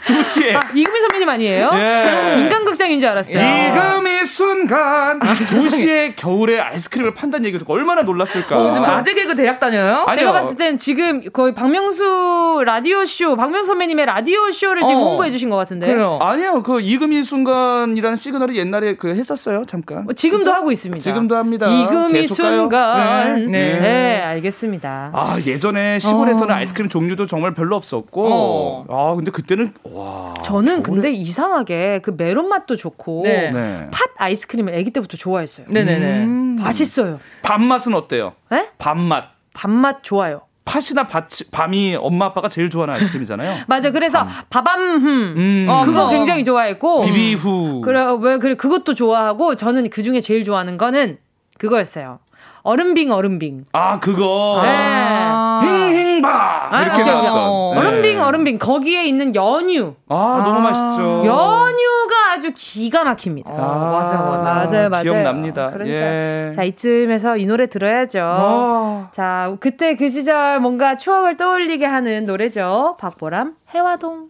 도시에. 아, 이금희 선배님 아니에요? 예. 인간극장인 줄 알았어요. 이금희 순간. 아, 2시에 겨울에 아이스크림을 판다는 얘기를 듣고 얼마나 놀랐을까. 어, 요즘 아재 개그 대학 다녀요? 아니요. 제가 봤을 땐 지금 거의 박명수 라디오쇼, 박명수 선배님의 라디오쇼를 지금 어. 홍보해 주신 것 같은데. 그래요. 아니요. 그 이금희 순간이라는 시그널을 옛날에 그 했었어요. 잠깐. 어, 지금도 그쵸? 하고 있습니다. 지금도 합니다. 이금희 순간. 네. 네. 네. 네. 알겠습니다. 아, 예전에 시골에서는 어. 아이스크림 종류도 정말 별로 없었고. 어. 아, 근데 그 때는 와. 저는 근데 이상하게 그 메론 맛도 좋고 네. 네. 팥 아이스크림을 아기 때부터 좋아했어요. 네네네. 음. 맛있어요. 밥맛은 어때요? 네? 밥맛. 밥맛 좋아요. 팥이나 밥, 밤이 엄마 아빠가 제일 좋아하는 아이스크림이잖아요. <laughs> 맞아. 그래서 밥암흠 음. 어, 그거 굉장히 좋아했고 비비후. 그래 왜 그래 그것도 좋아하고 저는 그 중에 제일 좋아하는 거는 그거였어요. 얼음빙 얼음빙. 아 그거. 네. 힝 힝바 아, 이렇게 나왔던. 어. 네. 얼음빙 얼음빙 거기에 있는 연유. 아, 아 너무 맛있죠. 연유가 아주 기가 막힙니다. 아, 맞아 맞아. 맞아요 맞아요. 기억납니다. 그러니까 예. 자 이쯤에서 이 노래 들어야죠. 어. 자 그때 그 시절 뭔가 추억을 떠올리게 하는 노래죠. 박보람 해화동.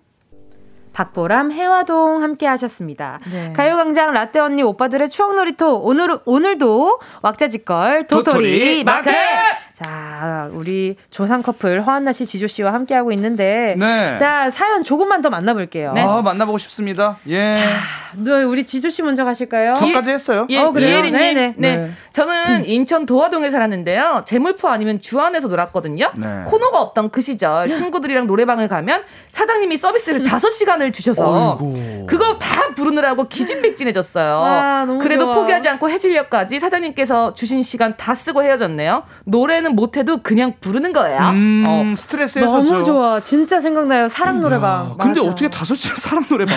박보람, 해화동 함께 하셨습니다. 네. 가요광장 라떼 언니 오빠들의 추억 놀이터 오늘 오늘도 왁자지껄 도토리, 도토리 마켓! 마켓! 자, 우리 조상 커플 허한나 씨, 지조 씨와 함께하고 있는데. 네. 자, 사연 조금만 더 만나볼게요. 네. 아, 만나보고 싶습니다. 예. 자, 우리 지조 씨 먼저 가실까요? 저까지 했어요. 예, 어, 그래요? 예. 네, 네, 네. 네. 저는 음. 인천 도화동에 살았는데요. 재물포 아니면 주안에서 놀았거든요. 네. 코너가 없던 그 시절 친구들이랑 노래방을 가면 사장님이 서비스를 음. 5시간을 주셔서 어이구. 그거 다 부르느라고 기진맥진해졌어요. 아, 그래도 좋아. 포기하지 않고 해질녘까지 사장님께서 주신 시간 다 쓰고 헤어졌네요. 노래는 노래는 못해도 그냥 부르는 거예요. 음, 어. 스트레스 해소죠. 너무 좋아. 진짜 생각나요. 사랑 노래방. 야, 근데 어떻게 다섯 시간 <laughs> 사랑 노래방?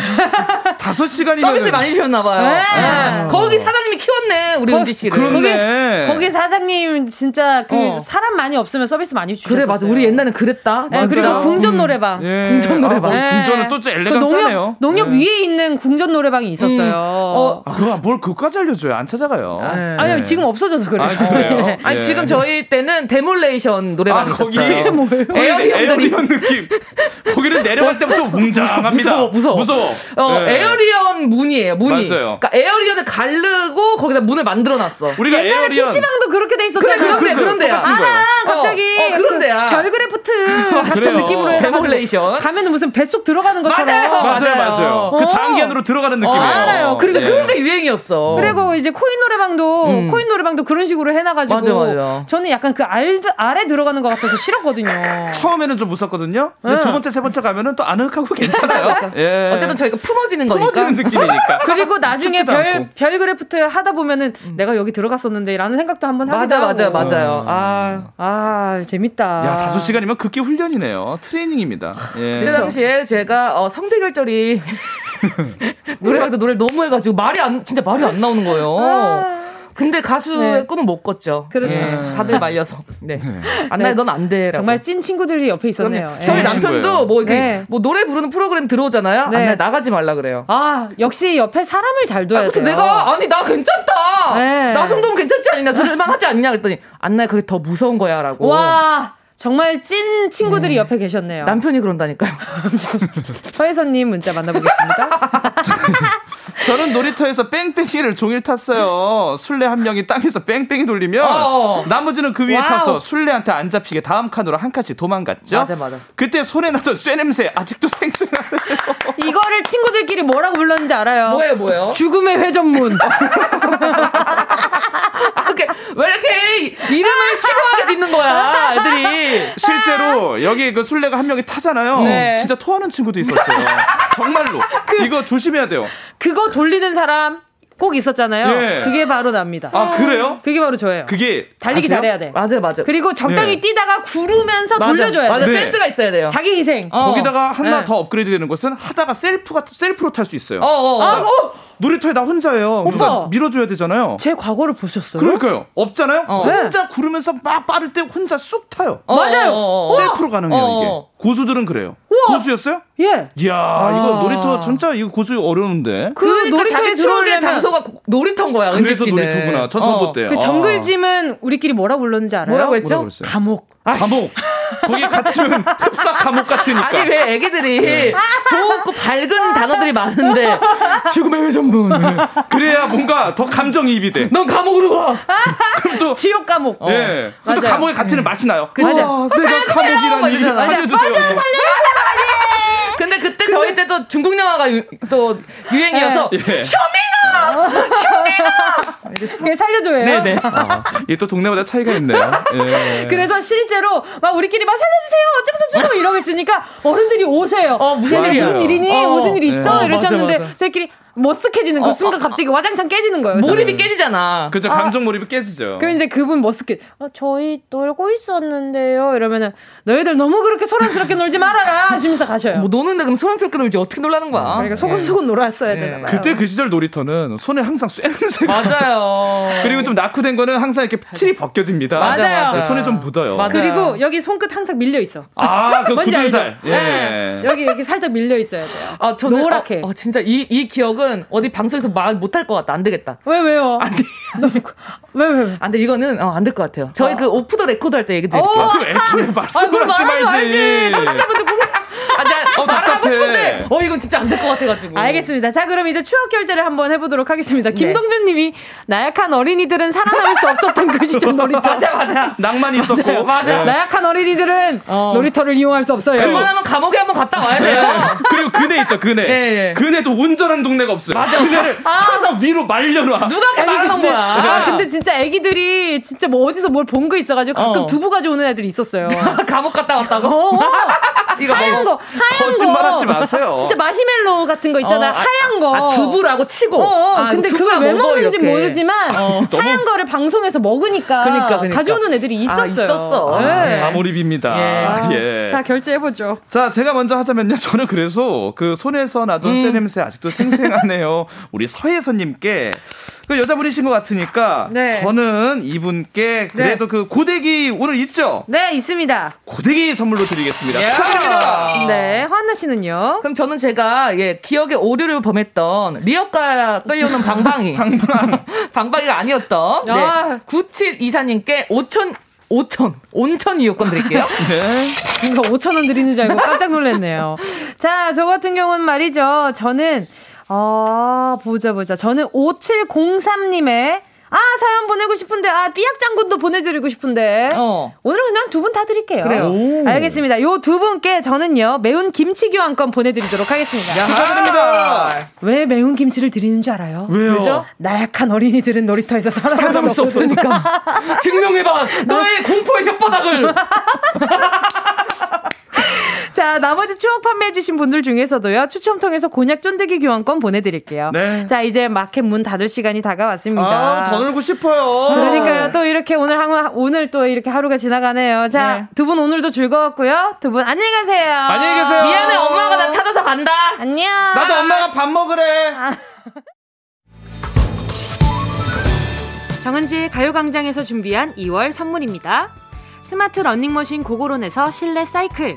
다섯 시간이면 서비스 많이 주셨나 봐요. 네. 네. 거기 사장님이 키웠네. 우리 은지 씨를. 그렇네. 거기, 거기 사장님 진짜 그 어. 사람 많이 없으면 서비스 많이 주셨어요. 그래 맞아. 우리 옛날에는 그랬다. 네, 그리고 궁전 음. 노래방. 예. 궁전 노래방. 아, 궁전은 또 엘레강스네요. 그 농협, 농협 네. 위에 있는 궁전 노래방이 있었어요. 음. 어, 아, 그럼 뭘 그까지 알려줘요? 안 찾아가요. 아, 네. 아니 지금 없어져서 그래요. 아, 그래요? <laughs> 아니 지금 저희 때는 데몰레이션 에어리언 노래방이 아, 있었어요. 거기 뭐예요? 에어리언들이 에어리언 느낌. 거기는 내려갈 때부터 웅장합니다. 무서워, 무서워. 무서워. 어, 네. 에어리언 문이에요, 문이. 맞아요. 그러니까 에어리언을 가르고 거기다 문을 만들어 놨어. 우리가 에어리언 PC방도 그렇게 돼 있었잖아. 그래, 그런데 그런데야. 알아. 갑자기 어, 어, 그런데야. 그 별그래프트 <laughs> 같은 느낌으로 해 데몰레이션. 가면은 무슨 뱃속 들어가는 것처럼. 맞아요. 맞아요, 맞아요. 그 장기 안으로 들어가는 느낌이에요. 알아요. 그리고 네. 그런 게 유행이었어. 그리고 이제 코인 노래방도 음. 코인 노래방도 그런 식으로 해 놔 가지고 맞아, 맞아. 저는 약간 그 알, 아래 들어가는 것 같아서 싫었거든요. <laughs> 처음에는 좀 무섭거든요. 네. 두 번째, 세 번째 가면은 또 아늑하고 괜찮아요. <laughs> 예. 어쨌든 저희가 품어지는 거니까. 품어지는 느낌이니까. 그리고 나중에 별, 별 그래프트 하다 보면은 음. 내가 여기 들어갔었는데 라는 생각도 한번 하기도 맞아, 맞아요, 맞아요. 아, 아, 재밌다. 야, 다섯 시간이면 극기 훈련이네요. 트레이닝입니다. 예. 그때 당시에 제가 어, 성대결절이 <laughs> 노래방도 노래를 너무 해가지고 말이 안, 진짜 말이 안 나오는 거예요. 아. 근데 가수의 네. 꿈은 못 꿨죠. 그러네. 네. 다들 말려서. 네. 네. 안나야 네. 넌안 돼. 정말 찐 친구들이 옆에 있었네요. 저희 네. 남편도 뭐 이렇게 네. 뭐 노래 부르는 프로그램 들어오잖아요. 네. 안나야 나가지 말라 그래요. 아 역시 옆에 사람을 잘 둬야 아, 돼요. 내가 아니 나 괜찮다. 나 정도면 괜찮지 않냐? 저럴만 하지 않냐 그랬더니 안나야 그게 더 무서운 거야라고. 와. 정말 찐 친구들이 네. 옆에 계셨네요. 남편이 그런다니까요. <laughs> 서혜선님 문자 만나보겠습니다. <laughs> 저는 놀이터에서 뺑뺑이를 종일 탔어요. 술래 한 명이 땅에서 뺑뺑이 돌리면 어 나머지는 그 위에 와우. 타서 술래한테 안 잡히게 다음 칸으로 한 칸씩 도망갔죠. 맞아 맞아. 그때 손에 나던 쇠 냄새 아직도 생생하네요. <laughs> 이거를 친구들끼리 뭐라고 불렀는지 알아요? 뭐예요 뭐예요? 죽음의 회전문. <laughs> 이렇게 왜 이렇게 이름을 치고하게 짓는 거야 애들이. 실제로 여기 그 술래가 한 명이 타잖아요. 네. 진짜 토하는 친구도 있었어요. 정말로 그, 이거 조심해야 돼요. 그거 돌리는 사람 꼭 있었잖아요. 예. 그게 바로 납니다. 아 그래요? 그게 바로 저예요. 그게 달리기 아세요? 잘해야 돼. 맞아요, 맞아요. 그리고 적당히 예. 뛰다가 구르면서 맞아. 돌려줘야 돼. 맞아, 네. 센스가 있어야 돼요. 자기 희생. 어. 거기다가 하나 네. 더 업그레이드되는 것은 하다가 셀프가 셀프로 탈 수 있어요. 어, 어, 어. 아, 어. 놀이터에 나 혼자예요. 오빠 밀어줘야 되잖아요. 제 과거를 보셨어요? 그러니까요. 없잖아요. 어. 혼자 구르면서 막 빠를 때 혼자 쑥 타요. 어, 맞아요. 셀프로 가능해요 이게. 고수들은 그래요. 우와. 고수였어요? 예. 이야, 아. 이거 놀이터 진짜 이거 고수 어려운데. 그 그러니까 놀이터에 들어오는 장소가 고놀이터인 거야. 그래서 놀이터구나. 전 처음 어. 때그 정글짐은 우리끼리 뭐라 불렀는지 알아요? 뭐라고 했죠? 감옥. 아, 감옥. 거기 갇히면 흡사 감옥 같으니까. 아니 왜 애기들이 좋고 밝은 단어들이 많은데 죽음의 회전문. 그래야 뭔가 더 감정이입이 돼. 넌 감옥으로 가. 그럼 또 지옥 감옥. 예. 네. 어. 또 감옥에 갇히는 맛이 나요. 그죠? 와, 내가 감옥이라니. 살려주세요. 맞아, 살려주세요. 근데 그때 저희 때도 중국 영화가 유, 또 유행이어서 예. 쇼미나 쇼미나 네, 살려줘요. 네네. <laughs> 아, 이게 또 동네마다 차이가 있네요. 예. 그래서 실제로 막 우리끼리 막 살려주세요 어쩌고저쩌고 이러고 있으니까 어른들이 오세요. 어, 무슨 일이 무슨 일이니 어, 무슨 일이 있어 네. 이러셨는데 맞아, 맞아. 저희끼리 머쓱해지는 그 어, 순간 어, 갑자기 와장창 깨지는 거예요. 몰입이 깨지잖아. 그죠. 아, 감정 몰입이 깨지죠. 그럼 이제 그분 머쓱해. 어, 저희 놀고 있었는데요. 이러면은 너희들 너무 그렇게 소란스럽게 놀지 말아라 하시면서 가셔요. 뭐 노는데 그럼 소란스럽게 놀지 어떻게 놀라는 거야. 그러니까 소곤소곤 예. 놀았어야 예. 되나 봐요. 그때 그 시절 놀이터는 손에 항상 쇠냄새가 맞아요. <laughs> 그리고 좀 낙후된 거는 항상 이렇게 칠이 벗겨집니다. 맞아요. 맞아요. 손에 좀 묻어요. 맞아요. 그리고 여기 손끝 항상 밀려 있어. 아, 그 굳은 살. 예. 네. 여기 여기 살짝 밀려 있어야 돼요. 아, 저는 노랗게. 어, 어, 진짜 이 이 기억은 어디 방송에서 말 못할 것 같다. 안 되겠다. 왜 왜요? 안 돼. 왜, 왜, 왜? 안 돼, 이거는, 어, 안 될 것 같아요. 저희 어. 그 off the record 할 때 얘기 드릴게요. 어, 그 애초에 말씀을 하지 말지. 청취자분들 궁금 아, 나, 어, 말을 하고 싶은데, 어, 이건 진짜 안 될 것 같아가지고. 알겠습니다. 자, 그럼 이제 추억 결제를 한번 해보도록 하겠습니다. 네. 김동준 님이 나약한 어린이들은 살아남을 수 없었던 그 시절 놀이터. <laughs> 맞아, 맞아. 낭만이 있었고. 맞아. 맞아. 네. 나약한 어린이들은 어. 놀이터를 이용할 수 없어요. 웬만하면 감옥에 한번 갔다 와야 돼요. 그리고 그네 있죠, 그네. 네, 네. 그네도 온전한 동네가 없어요. 맞아. 그네를 아. 항상 위로 말려놔. 누가 말하는 거야. 아, 근데 진짜 애기들이 진짜 뭐 어디서 뭘 본 거 있어가지고 가끔 어. 두부 가져오는 애들이 있었어요. <laughs> 감옥 갔다 왔다고? 어. <laughs> 이거 하얀 거, 하얀 거짓말하지 마세요. <laughs> 진짜 마시멜로 같은 거 있잖아. 어, 하얀 거. 아, 두부라고 치고. 어, 어. 아, 근데 그걸 왜 먹는지 모르지만 어. 하얀 거를 방송에서 먹으니까 그러니까, 그러니까. 가져오는 애들이 아, 있었어요. 아, 있었어. 네. 가몰입입니다. 예. 예. 자 결제해 보죠. 자 제가 먼저 하자면요. 저는 그래서 그 손에서 나던 음. 쇠 냄새 아직도 생생하네요. 우리 서혜선님께 그 여자분이신 것 같으니까 네. 저는 이분께 그래도 네. 그 고데기 오늘 있죠? 네 있습니다. 고데기 선물로 드리겠습니다. 축하드립니다. 네 화나 씨는요? 그럼 저는 제가 예 기억에 오류를 범했던 리어가 끌려오는 방방이 <laughs> 방방 <laughs> 방방이가 아니었던 네. 아. 97 이사님께 5천 5천, 온천 이용권 드릴게요. <laughs> 네. 뭔가 5천 원 드리는 줄 알고 깜짝 놀랐네요. 자, 저 같은 경우는 말이죠. 저는 아, 보자, 보자. 저는 5703님의 아, 사연 보내고 싶은데, 아, 삐약장군도 보내드리고 싶은데. 어. 오늘은 그냥 두 분 다 드릴게요. 그래요. 오. 알겠습니다. 요 두 분께 저는요, 매운 김치 교환권 보내드리도록 하겠습니다. 축하드립니다. 왜 매운 김치를 드리는 줄 알아요? 왜요? 왜죠? 나약한 어린이들은 놀이터에서 살아남을 수 없으니까. <laughs> 증명해봐. 너의 공포의 혓바닥을. <laughs> <laughs> 자, 나머지 추억 판매해주신 분들 중에서도요, 추첨 통해서 곤약 쫀득이 교환권 보내드릴게요. 네. 자, 이제 마켓 문 닫을 시간이 다가왔습니다. 아, 더 놀고 싶어요. 그러니까요, 또 이렇게 오늘 하, 오늘 또 이렇게 하루가 지나가네요. 자, 네. 두분 오늘도 즐거웠고요. 두 분 안녕히 가세요. 안녕히 계세요. 미안해, 엄마가 나 찾아서 간다. 안녕. 나도 엄마가 밥 먹으래. 아. <laughs> 정은지의 가요광장에서 준비한 2월 선물입니다. 스마트 러닝머신 고고론에서 실내 사이클.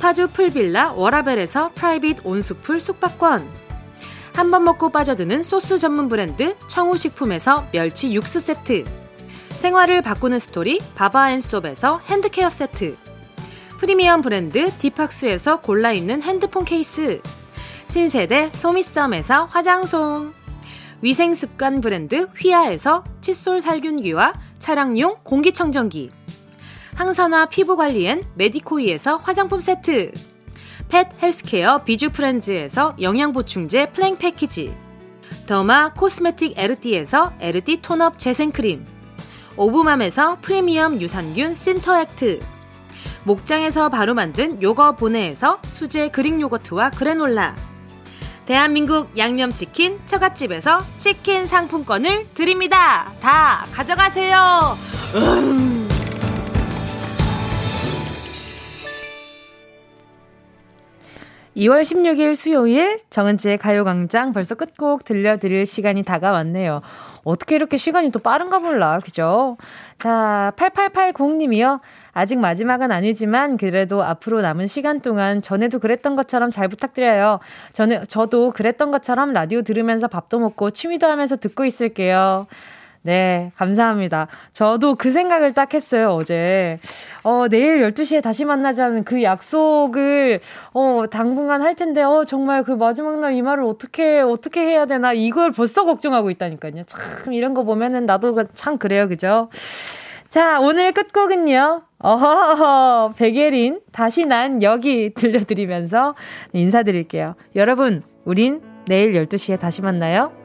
파주 풀빌라 워라벨에서 private 온수풀 숙박권. 한 번 먹고 빠져드는 소스 전문 브랜드 청우식품에서 멸치 육수 세트. 생활을 바꾸는 스토리 바바앤솝에서 hand care 세트. 프리미엄 브랜드 디팍스에서 골라있는 핸드폰 케이스. 신세대 소미썸에서 화장솜. 위생습관 브랜드 휘하에서 칫솔 살균기와 차량용 공기청정기 항산화 피부 관리엔 메디코이에서 화장품 세트 pet healthcare 비주 프렌즈에서 영양보충제 플랭 패키지 derma cosmetic 에르띠에서 에르띠 tone up 재생크림 오브맘에서 프리미엄 유산균 신터액트 목장에서 바로 만든 요거 보내에서 수제 Greek yogurt와 그래놀라 대한민국 양념치킨 처갓집에서 치킨 상품권을 드립니다. 다 가져가세요. 음. 2월 16일 수요일 정은지의 가요광장 벌써 끝곡 들려드릴 시간이 다가왔네요. 어떻게 이렇게 시간이 또 빠른가 몰라. 그죠? 자, 8880님이요. 아직 마지막은 아니지만 그래도 앞으로 남은 시간 동안 전에도 그랬던 것처럼 잘 부탁드려요. 저는 저도 그랬던 것처럼 라디오 들으면서 밥도 먹고 취미도 하면서 듣고 있을게요. 네, 감사합니다. 저도 그 생각을 딱 했어요, 어제. 어, 내일 12시에 다시 만나자는 그 약속을, 어, 당분간 할 텐데, 어, 정말 그 마지막 날 이 말을 어떻게, 어떻게 해야 되나, 이걸 벌써 걱정하고 있다니까요. 참, 이런 거 보면은 나도 그참 그래요, 그죠? 자, 오늘 끝곡은요. 어허허, 백예린, 다시 난 여기 들려드리면서 인사드릴게요. 여러분, 우린 내일 12시에 다시 만나요.